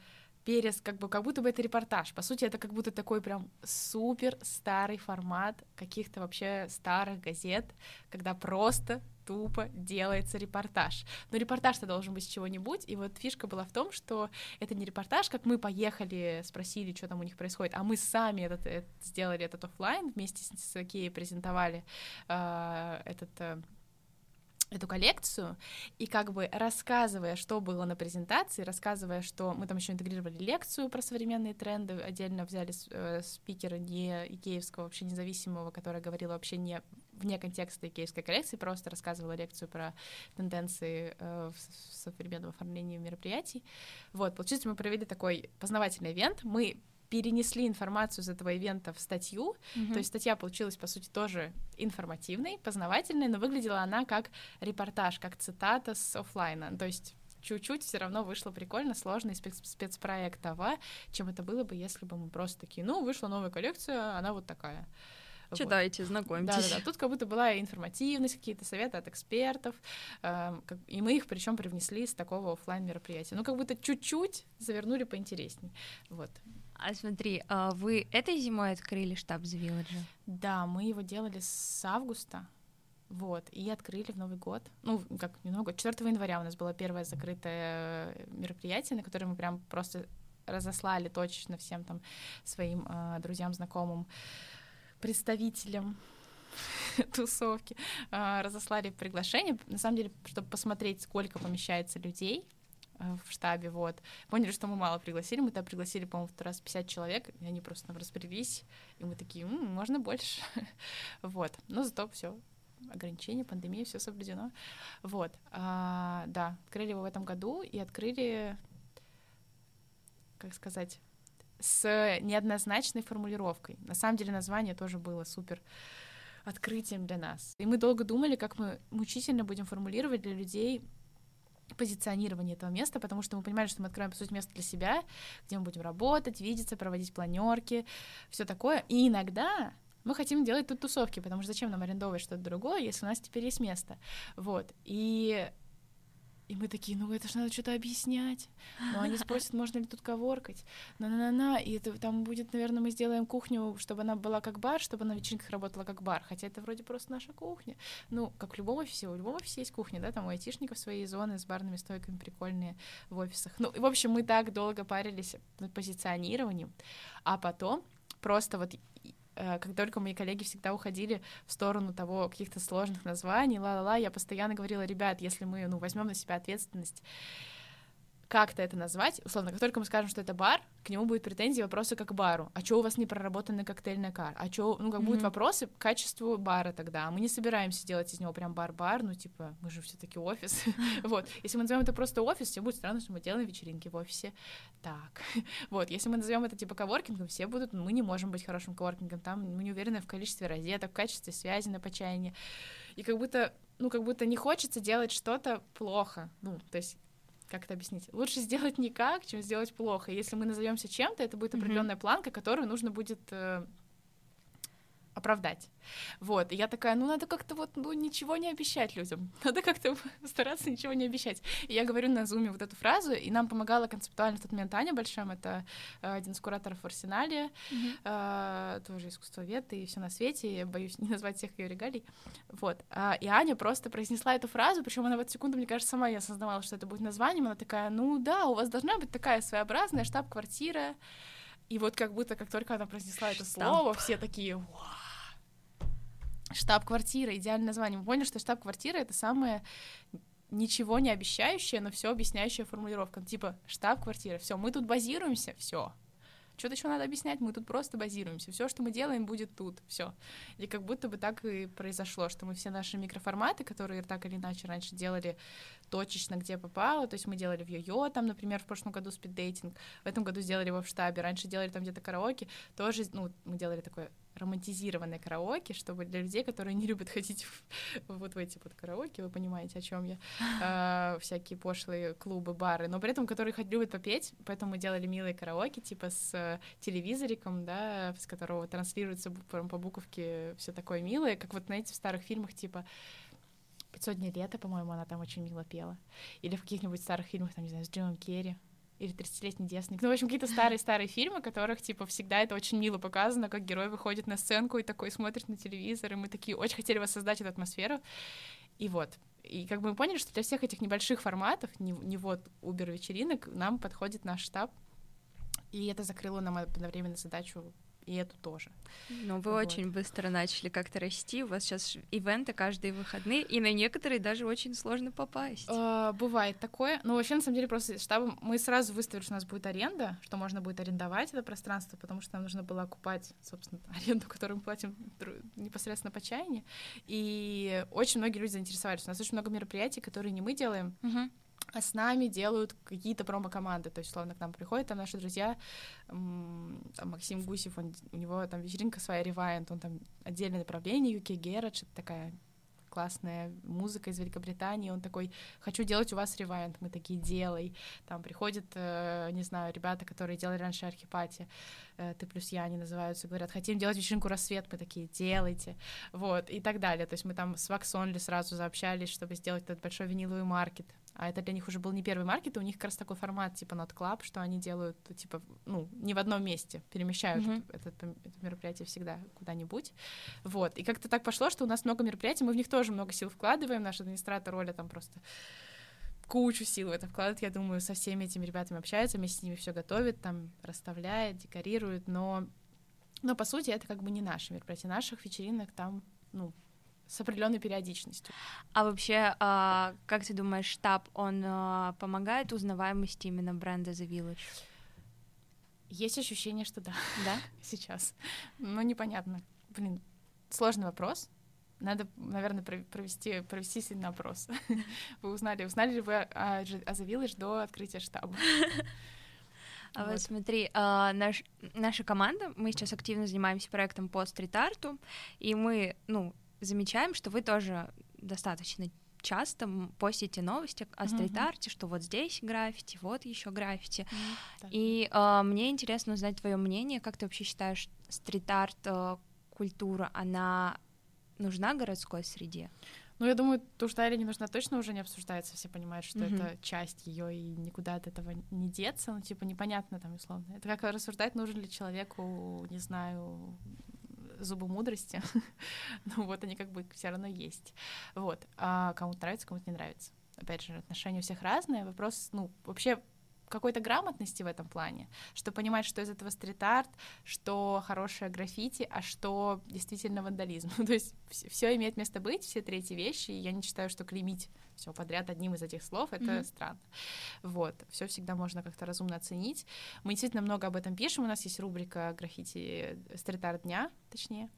перес, как бы, как будто бы это репортаж. По сути, это как будто такой прям супер старый формат каких-то вообще старых газет, когда просто тупо делается репортаж. Но репортаж-то должен быть с чего-нибудь, и вот фишка была в том, что это не репортаж, как мы поехали, спросили, что там у них происходит, а мы сами этот, этот, сделали этот офлайн вместе с, Кией презентовали э, этот э, эту коллекцию, и как бы рассказывая, что было на презентации, рассказывая, что мы там еще интегрировали лекцию про современные тренды, отдельно взяли э, спикера не икеевского, вообще независимого, который говорил вообще не вне контекста икеевской коллекции, просто рассказывала лекцию про тенденции э, в современном оформлении мероприятий. Вот, получается, мы провели такой познавательный ивент, мы перенесли информацию из этого ивента в статью. Mm-hmm. То есть статья получилась, по сути, тоже информативной, познавательной, но выглядела она как репортаж, как цитата с офлайна. То есть чуть-чуть все равно вышло прикольно, сложно и спец- спецпроектово, чем это было бы, если бы мы просто такие, ну, вышла новая коллекция, она вот такая. Читайте, вот. знакомьтесь. Да, да, да. Тут как будто была информативность, какие-то советы от экспертов, э, как, и мы их причем привнесли с такого офлайн мероприятия. Ну, как будто чуть-чуть завернули поинтересней. Вот. А смотри, а вы этой зимой открыли штаб The Village? Да, мы его делали с августа, вот, и открыли в Новый год. Ну, как не Новый год, 4 января у нас было первое закрытое мероприятие, на которое мы прям просто разослали точечно всем там своим э, друзьям, знакомым, представителям тусовки, э, разослали приглашение, на самом деле, чтобы посмотреть, сколько помещается людей, в штабе, вот. Поняли, что мы мало пригласили, мы там пригласили, по-моему, в раз 50 человек, и они просто нам распределились, и мы такие, М, можно больше, вот. Но зато все ограничения, пандемия, все соблюдено. Вот, а, да, открыли его в этом году и открыли, как сказать, с неоднозначной формулировкой. На самом деле название тоже было супер открытием для нас. И мы долго думали, как мы мучительно будем формулировать для людей позиционирование этого места, потому что мы понимали, что мы открываем, по сути, место для себя, где мы будем работать, видеться, проводить планерки, все такое. И иногда мы хотим делать тут тусовки, потому что зачем нам арендовать что-то другое, если у нас теперь есть место. Вот. И и мы такие, ну это же надо что-то объяснять. Но они спросят, можно ли тут коворкать. На-на-на-на. И это там будет, наверное, мы сделаем кухню, чтобы она была как бар, чтобы на вечеринках работала как бар. Хотя это вроде просто наша кухня. Ну, как в любом офисе. У любого офисе есть кухня, да, там у айтишников свои зоны с барными стойками прикольные в офисах. Ну, в общем, мы так долго парились над позиционированием. А потом просто вот как только мои коллеги всегда уходили в сторону того каких-то сложных названий, ла-ла-ла, я постоянно говорила, ребят, если мы, ну, возьмем на себя ответственность, как-то это назвать, условно, как только мы скажем, что это бар, к нему будет претензии, вопросы как к бару. А что у вас не проработанный коктейльный кар? А что, ну, как mm-hmm. будут вопросы к качеству бара тогда. А мы не собираемся делать из него прям бар-бар, ну, типа, мы же все таки офис. вот. Если мы назовем это просто офис, все будет странно, что мы делаем вечеринки в офисе. Так. вот. Если мы назовем это, типа, коворкингом, все будут, мы не можем быть хорошим коворкингом, там мы не уверены в количестве розеток, в качестве связи на почаянии. И как будто, ну, как будто не хочется делать что-то плохо. Ну, то есть как это объяснить? Лучше сделать никак, чем сделать плохо. Если мы назовемся чем-то, это будет определенная mm-hmm. планка, которую нужно будет э, оправдать. Вот, и я такая, ну, надо как-то вот, ну, ничего не обещать людям, надо как-то стараться ничего не обещать. И я говорю на зуме вот эту фразу, и нам помогала концептуально в тот момент Аня Большом, это э, один из кураторов в Арсенале, mm-hmm. э, тоже искусствовед и все на свете, я боюсь не назвать всех ее регалий, вот. А, и Аня просто произнесла эту фразу, причем она в эту секунду, мне кажется, сама я осознавала, что это будет названием, она такая, ну, да, у вас должна быть такая своеобразная штаб-квартира, и вот как будто, как только она произнесла это слово, все такие, вау, Штаб-квартира, идеальное название. Мы поняли, что штаб-квартира — это самое ничего не обещающая, но все объясняющая формулировка. Типа штаб-квартира, все, мы тут базируемся, все. Что-то еще надо объяснять, мы тут просто базируемся. Все, что мы делаем, будет тут. Все. И как будто бы так и произошло, что мы все наши микроформаты, которые так или иначе раньше делали точечно, где попало. То есть мы делали в Йо-Йо, там, например, в прошлом году спиддейтинг, в этом году сделали его в штабе, раньше делали там где-то караоке, тоже, ну, мы делали такое романтизированное караоке, чтобы для людей, которые не любят ходить в, вот в эти вот караоке, вы понимаете, о чем я, э, всякие пошлые клубы, бары, но при этом, которые хоть любят попеть, поэтому мы делали милые караоке, типа с телевизориком, да, с которого транслируется по, по буковке все такое милое, как вот, знаете, в старых фильмах, типа 500 дней лета, по-моему, она там очень мило пела. Или в каких-нибудь старых фильмах, там, не знаю, с Джимом Керри или 30-летний девственник. Ну, в общем, какие-то старые-старые фильмы, которых, типа, всегда это очень мило показано, как герой выходит на сценку и такой смотрит на телевизор, и мы такие очень хотели воссоздать эту атмосферу. И вот. И как бы мы поняли, что для всех этих небольших форматов, не, не вот Uber-вечеринок, нам подходит наш штаб, и это закрыло нам одновременно задачу и эту тоже. Ну, вы вот. очень быстро начали как-то расти, у вас сейчас ивенты каждые выходные, и на некоторые даже очень сложно попасть. Uh, бывает такое, но вообще, на самом деле, просто штабом мы сразу выставили, что у нас будет аренда, что можно будет арендовать это пространство, потому что нам нужно было окупать, собственно, аренду, которую мы платим непосредственно по чайне, и очень многие люди заинтересовались. У нас очень много мероприятий, которые не мы делаем, uh-huh а с нами делают какие-то промо-команды, то есть, словно к нам приходят там наши друзья, там, Максим Гусев, он, у него там вечеринка своя Rewind, он там отдельное направление, UK Garage, это такая классная музыка из Великобритании, он такой, хочу делать у вас ревайнд, мы такие, делай. Там приходят, э, не знаю, ребята, которые делали раньше архипати, э, ты плюс я, они называются, говорят, хотим делать вечеринку рассвет, мы такие, делайте, вот, и так далее. То есть мы там с Only сразу заобщались, чтобы сделать этот большой виниловый маркет, а это для них уже был не первый маркет, и у них как раз такой формат, типа Not Club, что они делают, типа, ну, не в одном месте, перемещают mm-hmm. это, это, это мероприятие всегда куда-нибудь, вот, и как-то так пошло, что у нас много мероприятий, мы в них тоже много сил вкладываем, наш администратор Оля там просто кучу сил в это вкладывает, я думаю, со всеми этими ребятами общается, вместе с ними все готовит, там, расставляет, декорирует, но, но по сути это как бы не наши мероприятия, наших вечеринок там, ну, с определенной периодичностью. А вообще, а, как ты думаешь, штаб, он а, помогает узнаваемости именно бренда The Village? Есть ощущение, что да. Да? Сейчас. Но непонятно. Блин, сложный вопрос. Надо, наверное, провести, провести сильный опрос. Вы узнали, узнали ли вы о, о The Village до открытия штаба? А вот, вот смотри, а, наш, наша команда, мы сейчас активно занимаемся проектом по стрит-арту, и мы, ну, замечаем, что вы тоже достаточно часто постите новости о стрит-арте, что вот здесь граффити, вот еще граффити. Mm-hmm. И э, мне интересно узнать твое мнение, как ты вообще считаешь, стрит-арт э, культура, она нужна городской среде? Ну, я думаю, то, что Аля не нужна, точно уже не обсуждается. Все понимают, что mm-hmm. это часть ее и никуда от этого не деться. Ну, типа, непонятно там, условно. Это как рассуждать, нужен ли человеку, не знаю, зубы мудрости, ну вот они как бы все равно есть. Вот. А кому-то нравится, кому-то не нравится. Опять же, отношения у всех разные. Вопрос, ну, вообще какой-то грамотности в этом плане, что понимать, что из этого стрит-арт, что хорошее граффити, а что действительно вандализм. То есть все имеет место быть, все третьи вещи, и я не считаю, что клеймить все подряд одним из этих слов, это mm-hmm. странно. Вот, все всегда можно как-то разумно оценить. Мы действительно много об этом пишем, у нас есть рубрика граффити стрит-арт дня, точнее.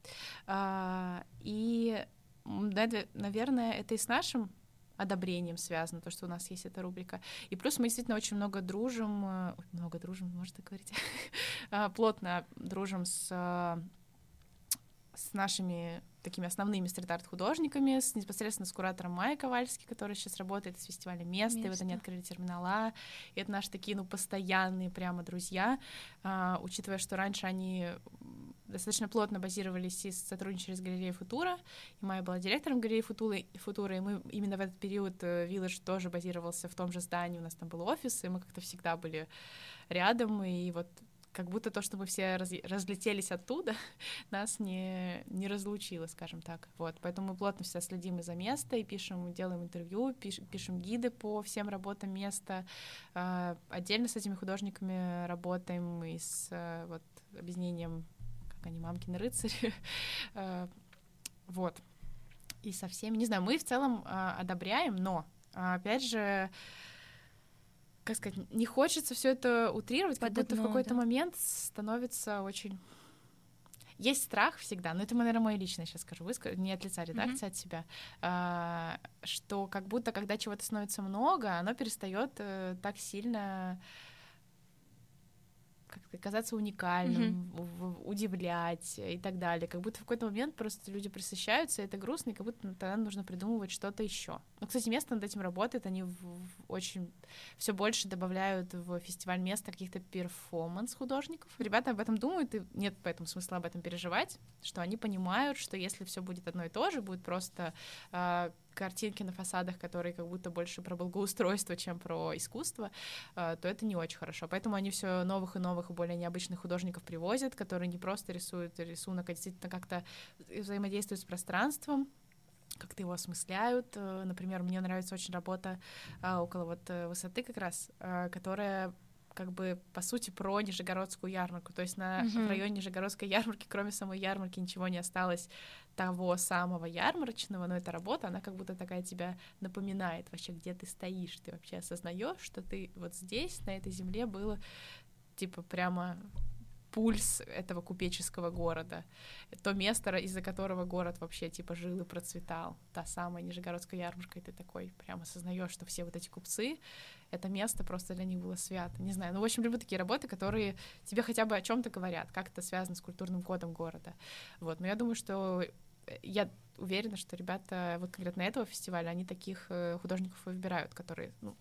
А, и, наверное, это и с нашим одобрением связано, то, что у нас есть эта рубрика. И плюс мы действительно очень много дружим, э, много дружим, можно так говорить, а, плотно дружим с с нашими такими основными стрит-арт художниками, с, непосредственно с куратором Майей Ковальски, который сейчас работает с фестиваля «Место», Место. и вот они открыли терминала, и это наши такие, ну, постоянные прямо друзья, а, учитывая, что раньше они достаточно плотно базировались и сотрудничали с галереей Футура, и Майя была директором галереи Футуры, Футура, и мы именно в этот период Виллаж э, тоже базировался в том же здании, у нас там был офис, и мы как-то всегда были рядом, и вот как будто то, что мы все раз, разлетелись оттуда, нас не, не разлучило, скажем так. Вот, поэтому мы плотно всегда следим и за место, и пишем, делаем интервью, пиш, пишем гиды по всем работам места. Э, отдельно с этими художниками работаем и с э, вот, объединением, они, мамкины рыцари. э, вот. И со всеми, не знаю, мы в целом э, одобряем, но, опять же, как сказать, не хочется все это утрировать, как будто в какой-то да. момент становится очень есть страх всегда, но это, наверное, мое личное сейчас скажу, выскажу, не от лица редакции, mm-hmm. от себя, а, что как будто, когда чего-то становится много, оно перестает э, так сильно как-то казаться уникальным, mm-hmm. удивлять и так далее. Как будто в какой-то момент просто люди присыщаются, и это грустно, и как будто тогда нужно придумывать что-то еще. Ну, кстати, место над этим работает, они в, в очень все больше добавляют в фестиваль места каких-то перформанс художников. Ребята об этом думают, и нет поэтому смысла об этом переживать, что они понимают, что если все будет одно и то же, будет просто э, картинки на фасадах, которые как будто больше про благоустройство, чем про искусство, э, то это не очень хорошо. Поэтому они все новых и новых и более необычных художников привозят, которые не просто рисуют рисунок, а действительно как-то взаимодействуют с пространством, как-то его осмысляют. Э, например, мне нравится очень работа э, около вот высоты как раз, которая как бы по сути про Нижегородскую ярмарку. То есть на mm-hmm. в районе Нижегородской ярмарки, кроме самой ярмарки, ничего не осталось того самого ярмарочного, но эта работа, она как будто такая тебя напоминает вообще, где ты стоишь, ты вообще осознаешь, что ты вот здесь, на этой земле было типа прямо пульс этого купеческого города, то место, из-за которого город вообще типа жил и процветал, та самая Нижегородская ярмарка, и ты такой прямо осознаешь, что все вот эти купцы, это место просто для них было свято, не знаю, ну, в общем, люблю такие работы, которые тебе хотя бы о чем то говорят, как это связано с культурным кодом города, вот, но я думаю, что я уверена, что ребята вот конкретно этого фестиваля, они таких э, художников выбирают, которые, ну,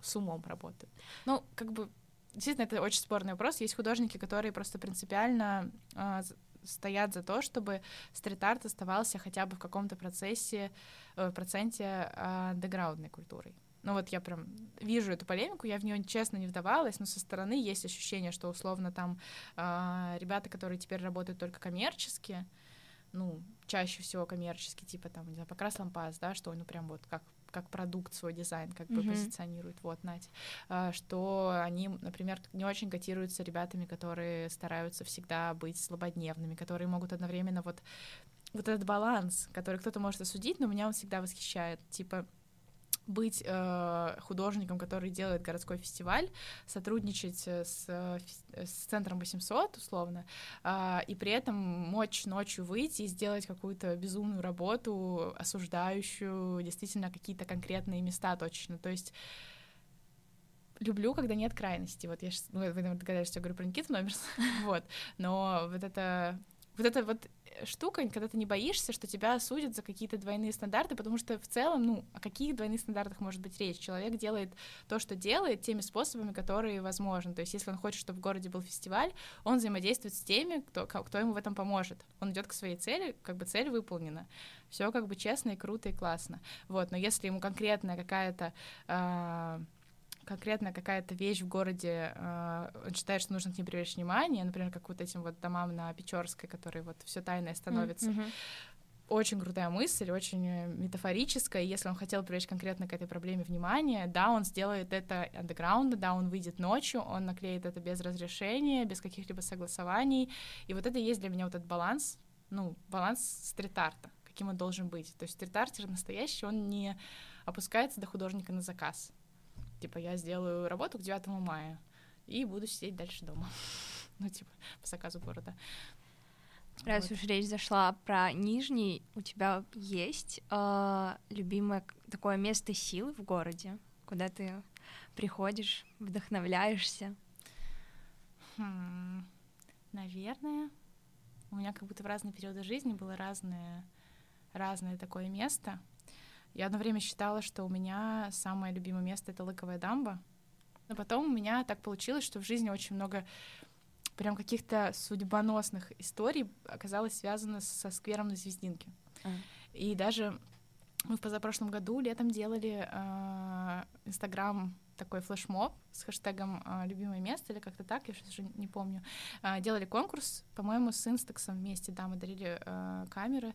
с умом работают. Ну, как бы действительно, это очень спорный вопрос. Есть художники, которые просто принципиально э, стоят за то, чтобы стрит-арт оставался хотя бы в каком-то процессе, э, проценте э, андеграундной культурой. Ну вот я прям вижу эту полемику, я в нее честно не вдавалась, но со стороны есть ощущение, что условно там э, ребята, которые теперь работают только коммерчески, ну, чаще всего коммерчески, типа там, не знаю, покрас лампас, да, что ну прям вот как как продукт свой дизайн как бы mm-hmm. позиционируют, вот, Надя, а, что они, например, не очень котируются ребятами, которые стараются всегда быть слабодневными, которые могут одновременно вот вот этот баланс, который кто-то может осудить, но меня он всегда восхищает, типа быть э, художником, который делает городской фестиваль, сотрудничать с, с центром 800 условно, э, и при этом мочь ночью выйти и сделать какую-то безумную работу, осуждающую действительно какие-то конкретные места точно. То есть люблю, когда нет крайности. Вот я сейчас, ну, вы, наверное, догадались, что я говорю про Никиту Номерс, вот, но вот это вот эта вот штука, когда ты не боишься, что тебя осудят за какие-то двойные стандарты, потому что в целом, ну, о каких двойных стандартах может быть речь? Человек делает то, что делает, теми способами, которые возможны. То есть, если он хочет, чтобы в городе был фестиваль, он взаимодействует с теми, кто, кто ему в этом поможет. Он идет к своей цели, как бы цель выполнена. Все как бы честно и круто и классно. Вот, но если ему конкретная какая-то э, конкретно какая-то вещь в городе, э, он считает, что нужно к ней привлечь внимание, например, как вот этим вот домам на Печорской, которые вот все тайное становится. Mm-hmm. очень крутая мысль, очень э, метафорическая. Если он хотел привлечь конкретно к этой проблеме внимание, да, он сделает это андеграунда, да, он выйдет ночью, он наклеит это без разрешения, без каких-либо согласований. И вот это и есть для меня вот этот баланс, ну, баланс стрит-арта, каким он должен быть. То есть стрит-артер настоящий, он не опускается до художника на заказ. Типа, я сделаю работу к 9 мая и буду сидеть дальше дома. ну, типа, по заказу города. Раз вот. уж речь зашла про Нижний, у тебя есть э, любимое такое место силы в городе, куда ты приходишь, вдохновляешься? Хм, наверное. У меня как будто в разные периоды жизни было разное, разное такое место. Я одно время считала, что у меня самое любимое место — это Лыковая дамба. Но потом у меня так получилось, что в жизни очень много прям каких-то судьбоносных историй оказалось связано со сквером на Звездинке. А. И даже мы в позапрошлом году летом делали а, Инстаграм э, такой флешмоб с хэштегом а, «любимое место» или как-то так, я сейчас уже не помню. А, делали конкурс, по-моему, с Инстаксом вместе, да, мы дарили а, камеры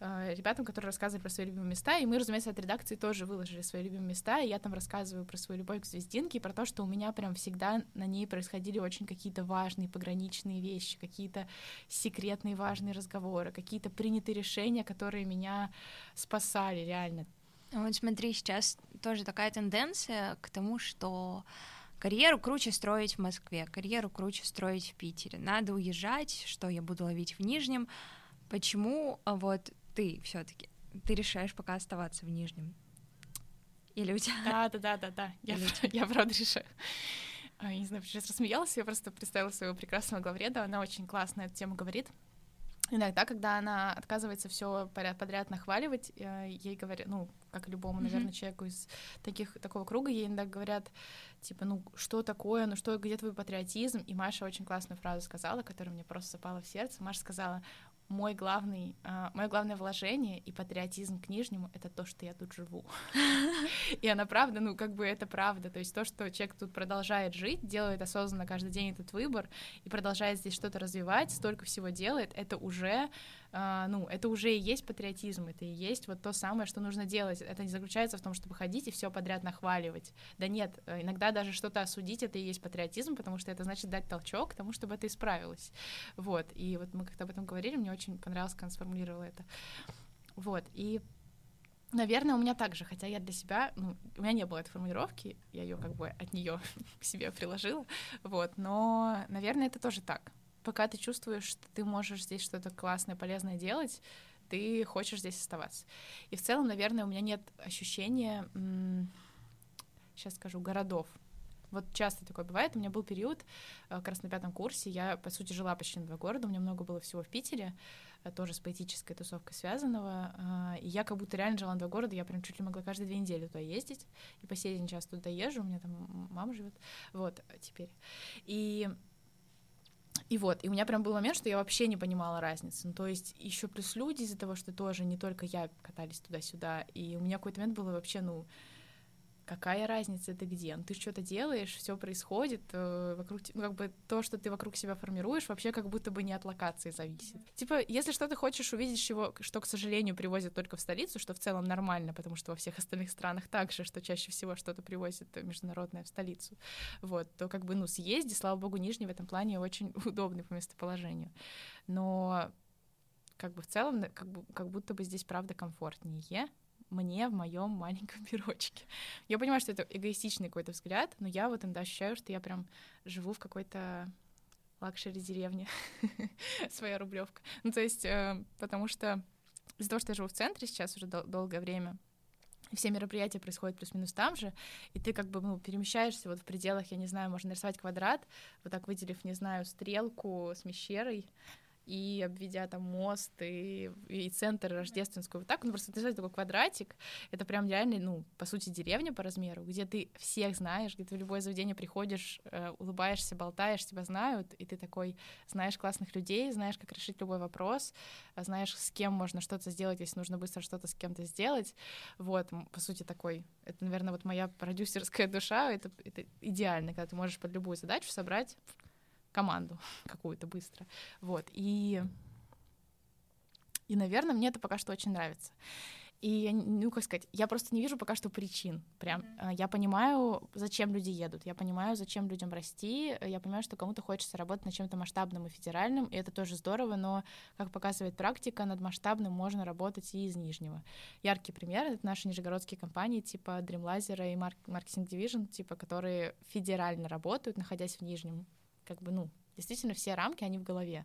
ребятам, которые рассказывали про свои любимые места, и мы, разумеется, от редакции тоже выложили свои любимые места, и я там рассказываю про свою любовь к звездинке, и про то, что у меня прям всегда на ней происходили очень какие-то важные пограничные вещи, какие-то секретные важные разговоры, какие-то принятые решения, которые меня спасали реально. Вот смотри, сейчас тоже такая тенденция к тому, что карьеру круче строить в Москве, карьеру круче строить в Питере. Надо уезжать, что я буду ловить в Нижнем. Почему а, вот ты все-таки ты решаешь пока оставаться в Нижнем? Или у тебя? Да, да, да, да, да. Я, я правда решаю. А, я не знаю, сейчас рассмеялась, я просто представила своего прекрасного главреда, она очень классно эту тему говорит. Иногда, когда она отказывается все подряд, нахваливать, э, ей говорят, ну, как любому, наверное, mm-hmm. человеку из таких, такого круга, ей иногда говорят, типа, ну, что такое, ну, что, где твой патриотизм? И Маша очень классную фразу сказала, которая мне просто запала в сердце. Маша сказала, мой главный, uh, мое главное вложение и патриотизм к Нижнему — это то, что я тут живу. И она правда, ну, как бы это правда. То есть то, что человек тут продолжает жить, делает осознанно каждый день этот выбор и продолжает здесь что-то развивать, столько всего делает, это уже а, ну, это уже и есть патриотизм, это и есть вот то самое, что нужно делать. Это не заключается в том, чтобы ходить и все подряд нахваливать. Да нет, э, иногда даже что-то осудить, это и есть патриотизм, потому что это значит дать толчок к тому, чтобы это исправилось. Вот, и вот мы как-то об этом говорили, мне очень понравилось, как она сформулировала это. Вот, и Наверное, у меня также, хотя я для себя, ну, у меня не было этой формулировки, я ее как бы от нее к себе приложила, вот, но, наверное, это тоже так пока ты чувствуешь, что ты можешь здесь что-то классное, полезное делать, ты хочешь здесь оставаться. И в целом, наверное, у меня нет ощущения, сейчас скажу, городов. Вот часто такое бывает. У меня был период, э, как раз на пятом курсе, я, по сути, жила почти на два города, у меня много было всего в Питере, э, тоже с поэтической тусовкой связанного, а, и я как будто реально жила на два города, я прям чуть ли могла каждые две недели туда ездить, и по сей день часто туда езжу, у меня там мама живет, вот, теперь. И и вот, и у меня прям был момент, что я вообще не понимала разницы. Ну, то есть еще плюс люди из-за того, что тоже не только я катались туда-сюда, и у меня какой-то момент было вообще, ну, какая разница ты где? Ну, ты что-то делаешь, все происходит э, вокруг, ну, как бы то, что ты вокруг себя формируешь, вообще как будто бы не от локации зависит. Типа, если что ты хочешь увидеть, чего, что, к сожалению, привозят только в столицу, что в целом нормально, потому что во всех остальных странах также, что чаще всего что-то привозят международное в столицу, вот, то как бы, ну, съезди, слава богу, Нижний в этом плане очень удобный по местоположению. Но как бы в целом, как, бы, как будто бы здесь правда комфортнее, мне в моем маленьком мирочке. Я понимаю, что это эгоистичный какой-то взгляд, но я вот иногда ощущаю, что я прям живу в какой-то luxury деревне, своя рублевка. Ну, то есть, э, потому что из-за того, что я живу в центре сейчас уже дол- долгое время, все мероприятия происходят плюс-минус там же, и ты как бы ну, перемещаешься вот в пределах, я не знаю, можно нарисовать квадрат, вот так выделив, не знаю, стрелку с мещерой, и обведя там мост и, и центр рождественскую, вот так, ну просто представляете такой квадратик, это прям реально, ну, по сути, деревня по размеру, где ты всех знаешь, где ты в любое заведение приходишь, э, улыбаешься, болтаешь, тебя знают, и ты такой знаешь классных людей, знаешь, как решить любой вопрос, знаешь, с кем можно что-то сделать, если нужно быстро что-то с кем-то сделать, вот, по сути, такой, это, наверное, вот моя продюсерская душа, это, это идеально, когда ты можешь под любую задачу собрать команду какую-то быстро. Вот. И И, наверное, мне это пока что очень нравится. И, ну, как сказать, я просто не вижу пока что причин. Прям mm-hmm. я понимаю, зачем люди едут, я понимаю, зачем людям расти, я понимаю, что кому-то хочется работать над чем-то масштабным и федеральным, и это тоже здорово, но, как показывает практика, над масштабным можно работать и из Нижнего. Яркий пример — это наши нижегородские компании типа Dreamlaser и Marketing Division, типа, которые федерально работают, находясь в Нижнем. Как бы, ну, действительно, все рамки, они в голове.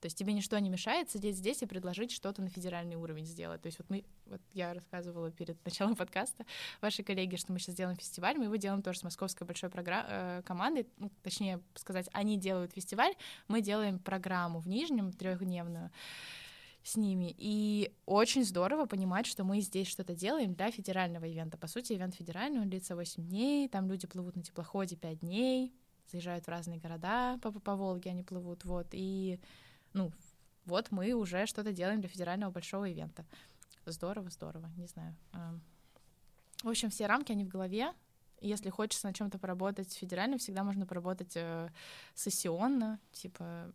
То есть тебе ничто не мешает сидеть здесь и предложить что-то на федеральный уровень сделать. То есть вот мы, вот я рассказывала перед началом подкаста вашей коллеге, что мы сейчас делаем фестиваль, мы его делаем тоже с московской большой програ- э, командой, ну, точнее сказать, они делают фестиваль, мы делаем программу в Нижнем трехдневную с ними. И очень здорово понимать, что мы здесь что-то делаем для федерального ивента. По сути, ивент федеральный, он длится 8 дней, там люди плывут на теплоходе 5 дней, заезжают в разные города по, по Волге, они плывут, вот, и ну, вот мы уже что-то делаем для федерального большого ивента. Здорово, здорово, не знаю. В общем, все рамки, они в голове. Если хочется на чем-то поработать федерально, всегда можно поработать э, сессионно, типа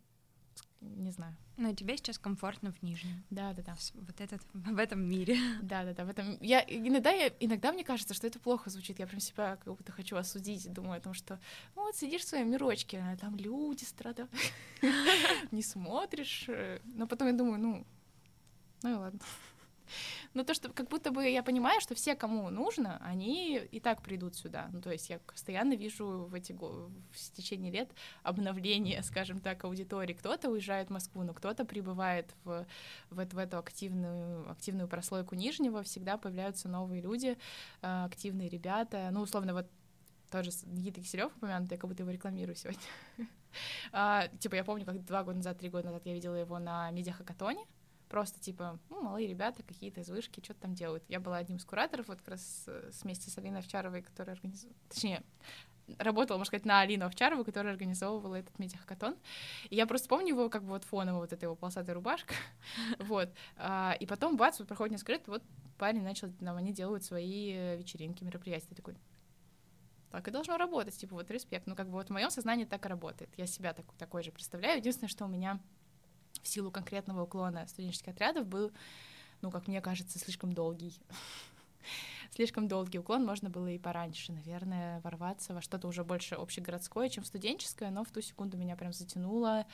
не знаю. Но тебе сейчас комфортно в Нижнем. Да, да, да. Вот этот в этом мире. Да, да, да. В этом я иногда я иногда мне кажется, что это плохо звучит. Я прям себя как будто хочу осудить, думаю о том, что ну вот сидишь в своем мирочке, а там люди страдают, не смотришь. Э, но потом я думаю, ну, ну и ладно. Но то, что как будто бы я понимаю, что все, кому нужно, они и так придут сюда. Ну, то есть я постоянно вижу в эти в течение лет обновление, скажем так, аудитории. Кто-то уезжает в Москву, но кто-то прибывает в, в, эту, в эту активную, активную прослойку Нижнего. Всегда появляются новые люди, э, активные ребята. Ну, условно, вот тоже Никита Киселев упомянутый, я как будто его рекламирую сегодня. а, типа, я помню, как два года назад, три года назад я видела его на медиахакатоне, Просто типа, ну, малые ребята какие-то из вышки, что-то там делают. Я была одним из кураторов, вот как раз э, вместе с Алиной Овчаровой, которая организовала... Точнее, работала, можно сказать, на Алину Овчарову, которая организовывала этот медиахакатон. И я просто помню его как бы вот фоново, вот эта его полосатая рубашка. вот. А, и потом, бац, вот проходит несколько лет, вот парень начал, там, они делают свои э, вечеринки, мероприятия. Такой, так и должно работать, типа, вот респект. Ну, как бы вот в моем сознании так и работает. Я себя так, такой же представляю. Единственное, что у меня в силу конкретного уклона студенческих отрядов был, ну, как мне кажется, слишком долгий. слишком долгий уклон, можно было и пораньше, наверное, ворваться во что-то уже больше общегородское, чем студенческое, но в ту секунду меня прям затянуло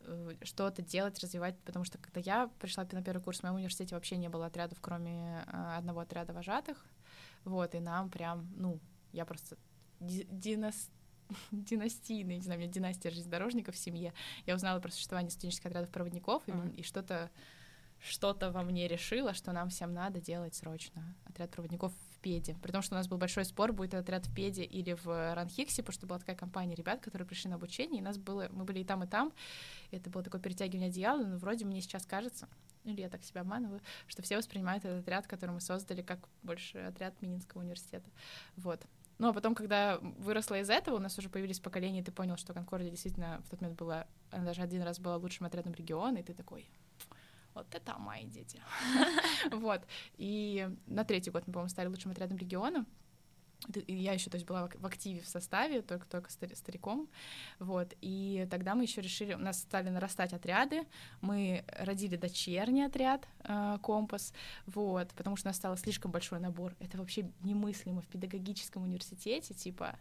э, что-то делать, развивать, потому что когда я пришла на первый курс в моем университете, вообще не было отрядов, кроме э, одного отряда вожатых, вот, и нам прям, ну, я просто динас династийный, не знаю, у меня династия железнодорожников в семье. Я узнала про существование студенческих отрядов проводников, и, и что-то что-то во мне решило, что нам всем надо делать срочно отряд проводников в Педе. При том, что у нас был большой спор, будет отряд в Педе или в Ранхиксе, потому что была такая компания ребят, которые пришли на обучение, и нас было, мы были и там, и там. И это было такое перетягивание одеяла, но вроде мне сейчас кажется, или я так себя обманываю, что все воспринимают этот отряд, который мы создали, как больше отряд Мининского университета. Вот. Ну, а потом, когда выросла из этого, у нас уже появились поколения, и ты понял, что Конкордия действительно в тот момент была, она даже один раз была лучшим отрядом региона, и ты такой, вот это мои дети. Вот. И на третий год мы, по-моему, стали лучшим отрядом региона я еще, то есть, была в активе в составе, только только стариком, вот, и тогда мы еще решили, у нас стали нарастать отряды, мы родили дочерний отряд э, Компас, вот, потому что у нас стало слишком большой набор, это вообще немыслимо в педагогическом университете, типа,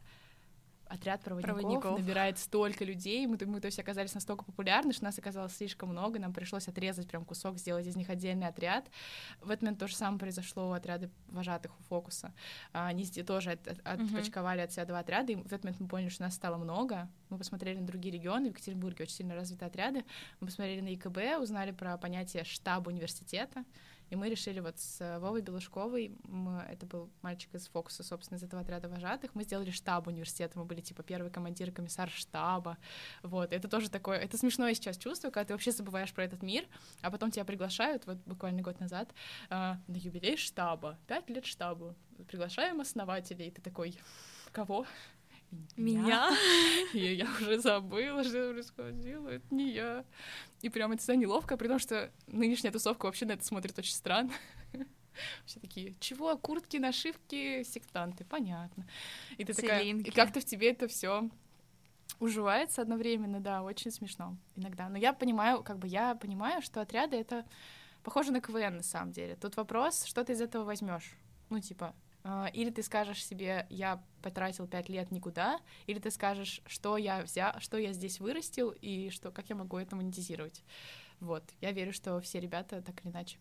отряд проводников, проводников набирает столько людей, мы, мы то есть оказались настолько популярны, что нас оказалось слишком много, нам пришлось отрезать прям кусок, сделать из них отдельный отряд. В этот момент то же самое произошло у отряда вожатых у Фокуса. А, они тоже от, от, отпочковали от себя два отряда, и в этот момент мы поняли, что нас стало много. Мы посмотрели на другие регионы, в Екатеринбурге очень сильно развиты отряды, мы посмотрели на ИКБ, узнали про понятие штаба университета, и мы решили вот с Вовой Белушковой, мы, это был мальчик из Фокуса, собственно, из этого отряда вожатых, мы сделали штаб университета, мы были типа первый командир, комиссар штаба, вот, это тоже такое, это смешное сейчас чувство, когда ты вообще забываешь про этот мир, а потом тебя приглашают, вот буквально год назад, э, на юбилей штаба, пять лет штабу, приглашаем основателей, и ты такой, кого? Меня? И я уже забыла, что происходило, это не я. И прям это всегда неловко, при том, что нынешняя тусовка вообще на это смотрит очень странно. Все такие, чего, куртки, нашивки, сектанты, понятно. И ты такая, и как-то в тебе это все уживается одновременно, да, очень смешно иногда. Но я понимаю, как бы я понимаю, что отряды — это похоже на КВН на самом деле. Тут вопрос, что ты из этого возьмешь. Ну, типа, или ты скажешь себе, я потратил пять лет никуда, или ты скажешь, что я взял, что я здесь вырастил и что, как я могу это монетизировать. Вот, я верю, что все ребята так или иначе,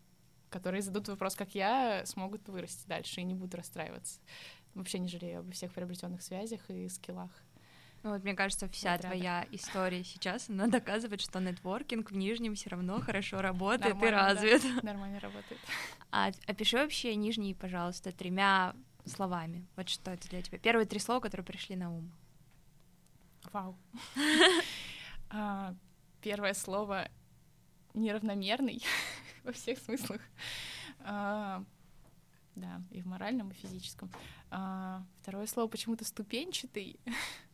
которые зададут вопрос, как я, смогут вырасти дальше и не будут расстраиваться. Вообще не жалею обо всех приобретенных связях и скиллах. Ну, вот мне кажется, вся Отряда. твоя история сейчас, она доказывает, что нетворкинг в Нижнем все равно хорошо работает Нормально, и развит. Да. Нормально работает. А опиши вообще Нижний, пожалуйста, тремя словами. Вот что это для тебя? Первые три слова, которые пришли на ум. Вау. А, первое слово неравномерный во всех смыслах. А, да, и в моральном, и в физическом. А, второе слово почему-то ступенчатый.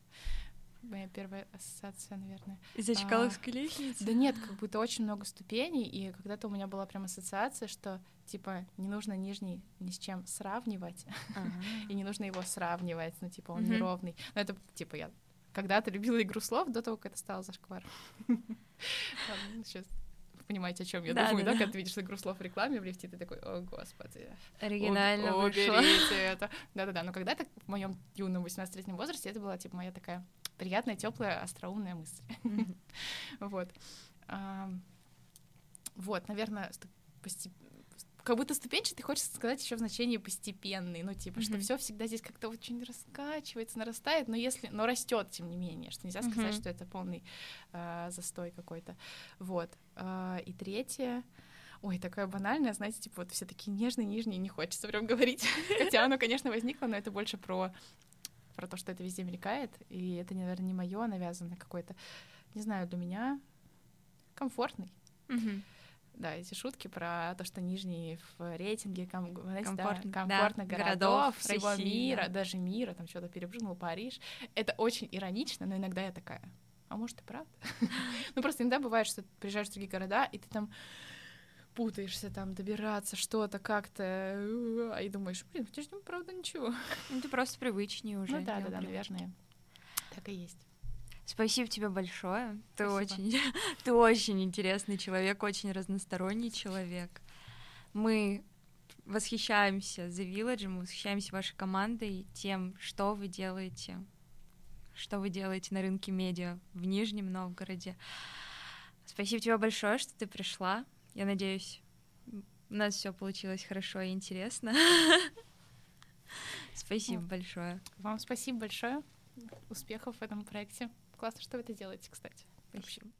Моя первая ассоциация, наверное. Из-за Чкаловской а, лестницы? Да нет, как будто очень много ступеней, и когда-то у меня была прям ассоциация, что, типа, не нужно нижний ни с чем сравнивать, и не нужно его сравнивать, ну, типа, он неровный. Но это, типа, я когда-то любила игру слов до того, как это стало зашквар. Сейчас понимаете, о чем я да, думаю, да, да, когда ты видишь игру слов в рекламе в лифте, ты такой, о, господи. Оригинально Уберите это. Да-да-да, но когда-то в моем юном 18-летнем возрасте это была, типа, моя такая приятная, теплая, остроумная мысль. Вот. Вот, наверное, как будто ступенчатый, хочется сказать еще в значении постепенный, ну типа, mm-hmm. что все всегда здесь как-то очень раскачивается, нарастает, но если, но растет тем не менее, что нельзя сказать, mm-hmm. что это полный э, застой какой-то, вот. Э, и третье, ой, такое банальное, знаете, типа вот все такие нежные, нижние, не хочется прям говорить, хотя оно, конечно, возникло, но это больше про про то, что это везде мелькает, и это, наверное, не мое, а навязанное какое-то, не знаю, для меня комфортный. Mm-hmm да, эти шутки про то, что нижние в рейтинге ком, знаете, комфортно, да, комфортных да, городов, городов всего России, мира, да. даже мира, там что-то перепрыгнул Париж. Это очень иронично, но иногда я такая, а может и правда? ну просто иногда бывает, что ты приезжаешь в другие города, и ты там путаешься там, добираться, что-то как-то, и думаешь, блин, ты же правда ничего. Ну, ты просто привычнее уже. Ну да, да, да, наверное. Так и есть. Спасибо тебе большое. Ты очень, ты очень интересный человек, очень разносторонний человек. Мы восхищаемся The Village, мы восхищаемся вашей командой, тем, что вы делаете, что вы делаете на рынке медиа в Нижнем Новгороде. Спасибо тебе большое, что ты пришла. Я надеюсь, у нас все получилось хорошо и интересно. Спасибо большое. Вам спасибо большое. Успехов в этом проекте. Классно, что вы это делаете, кстати. Спасибо.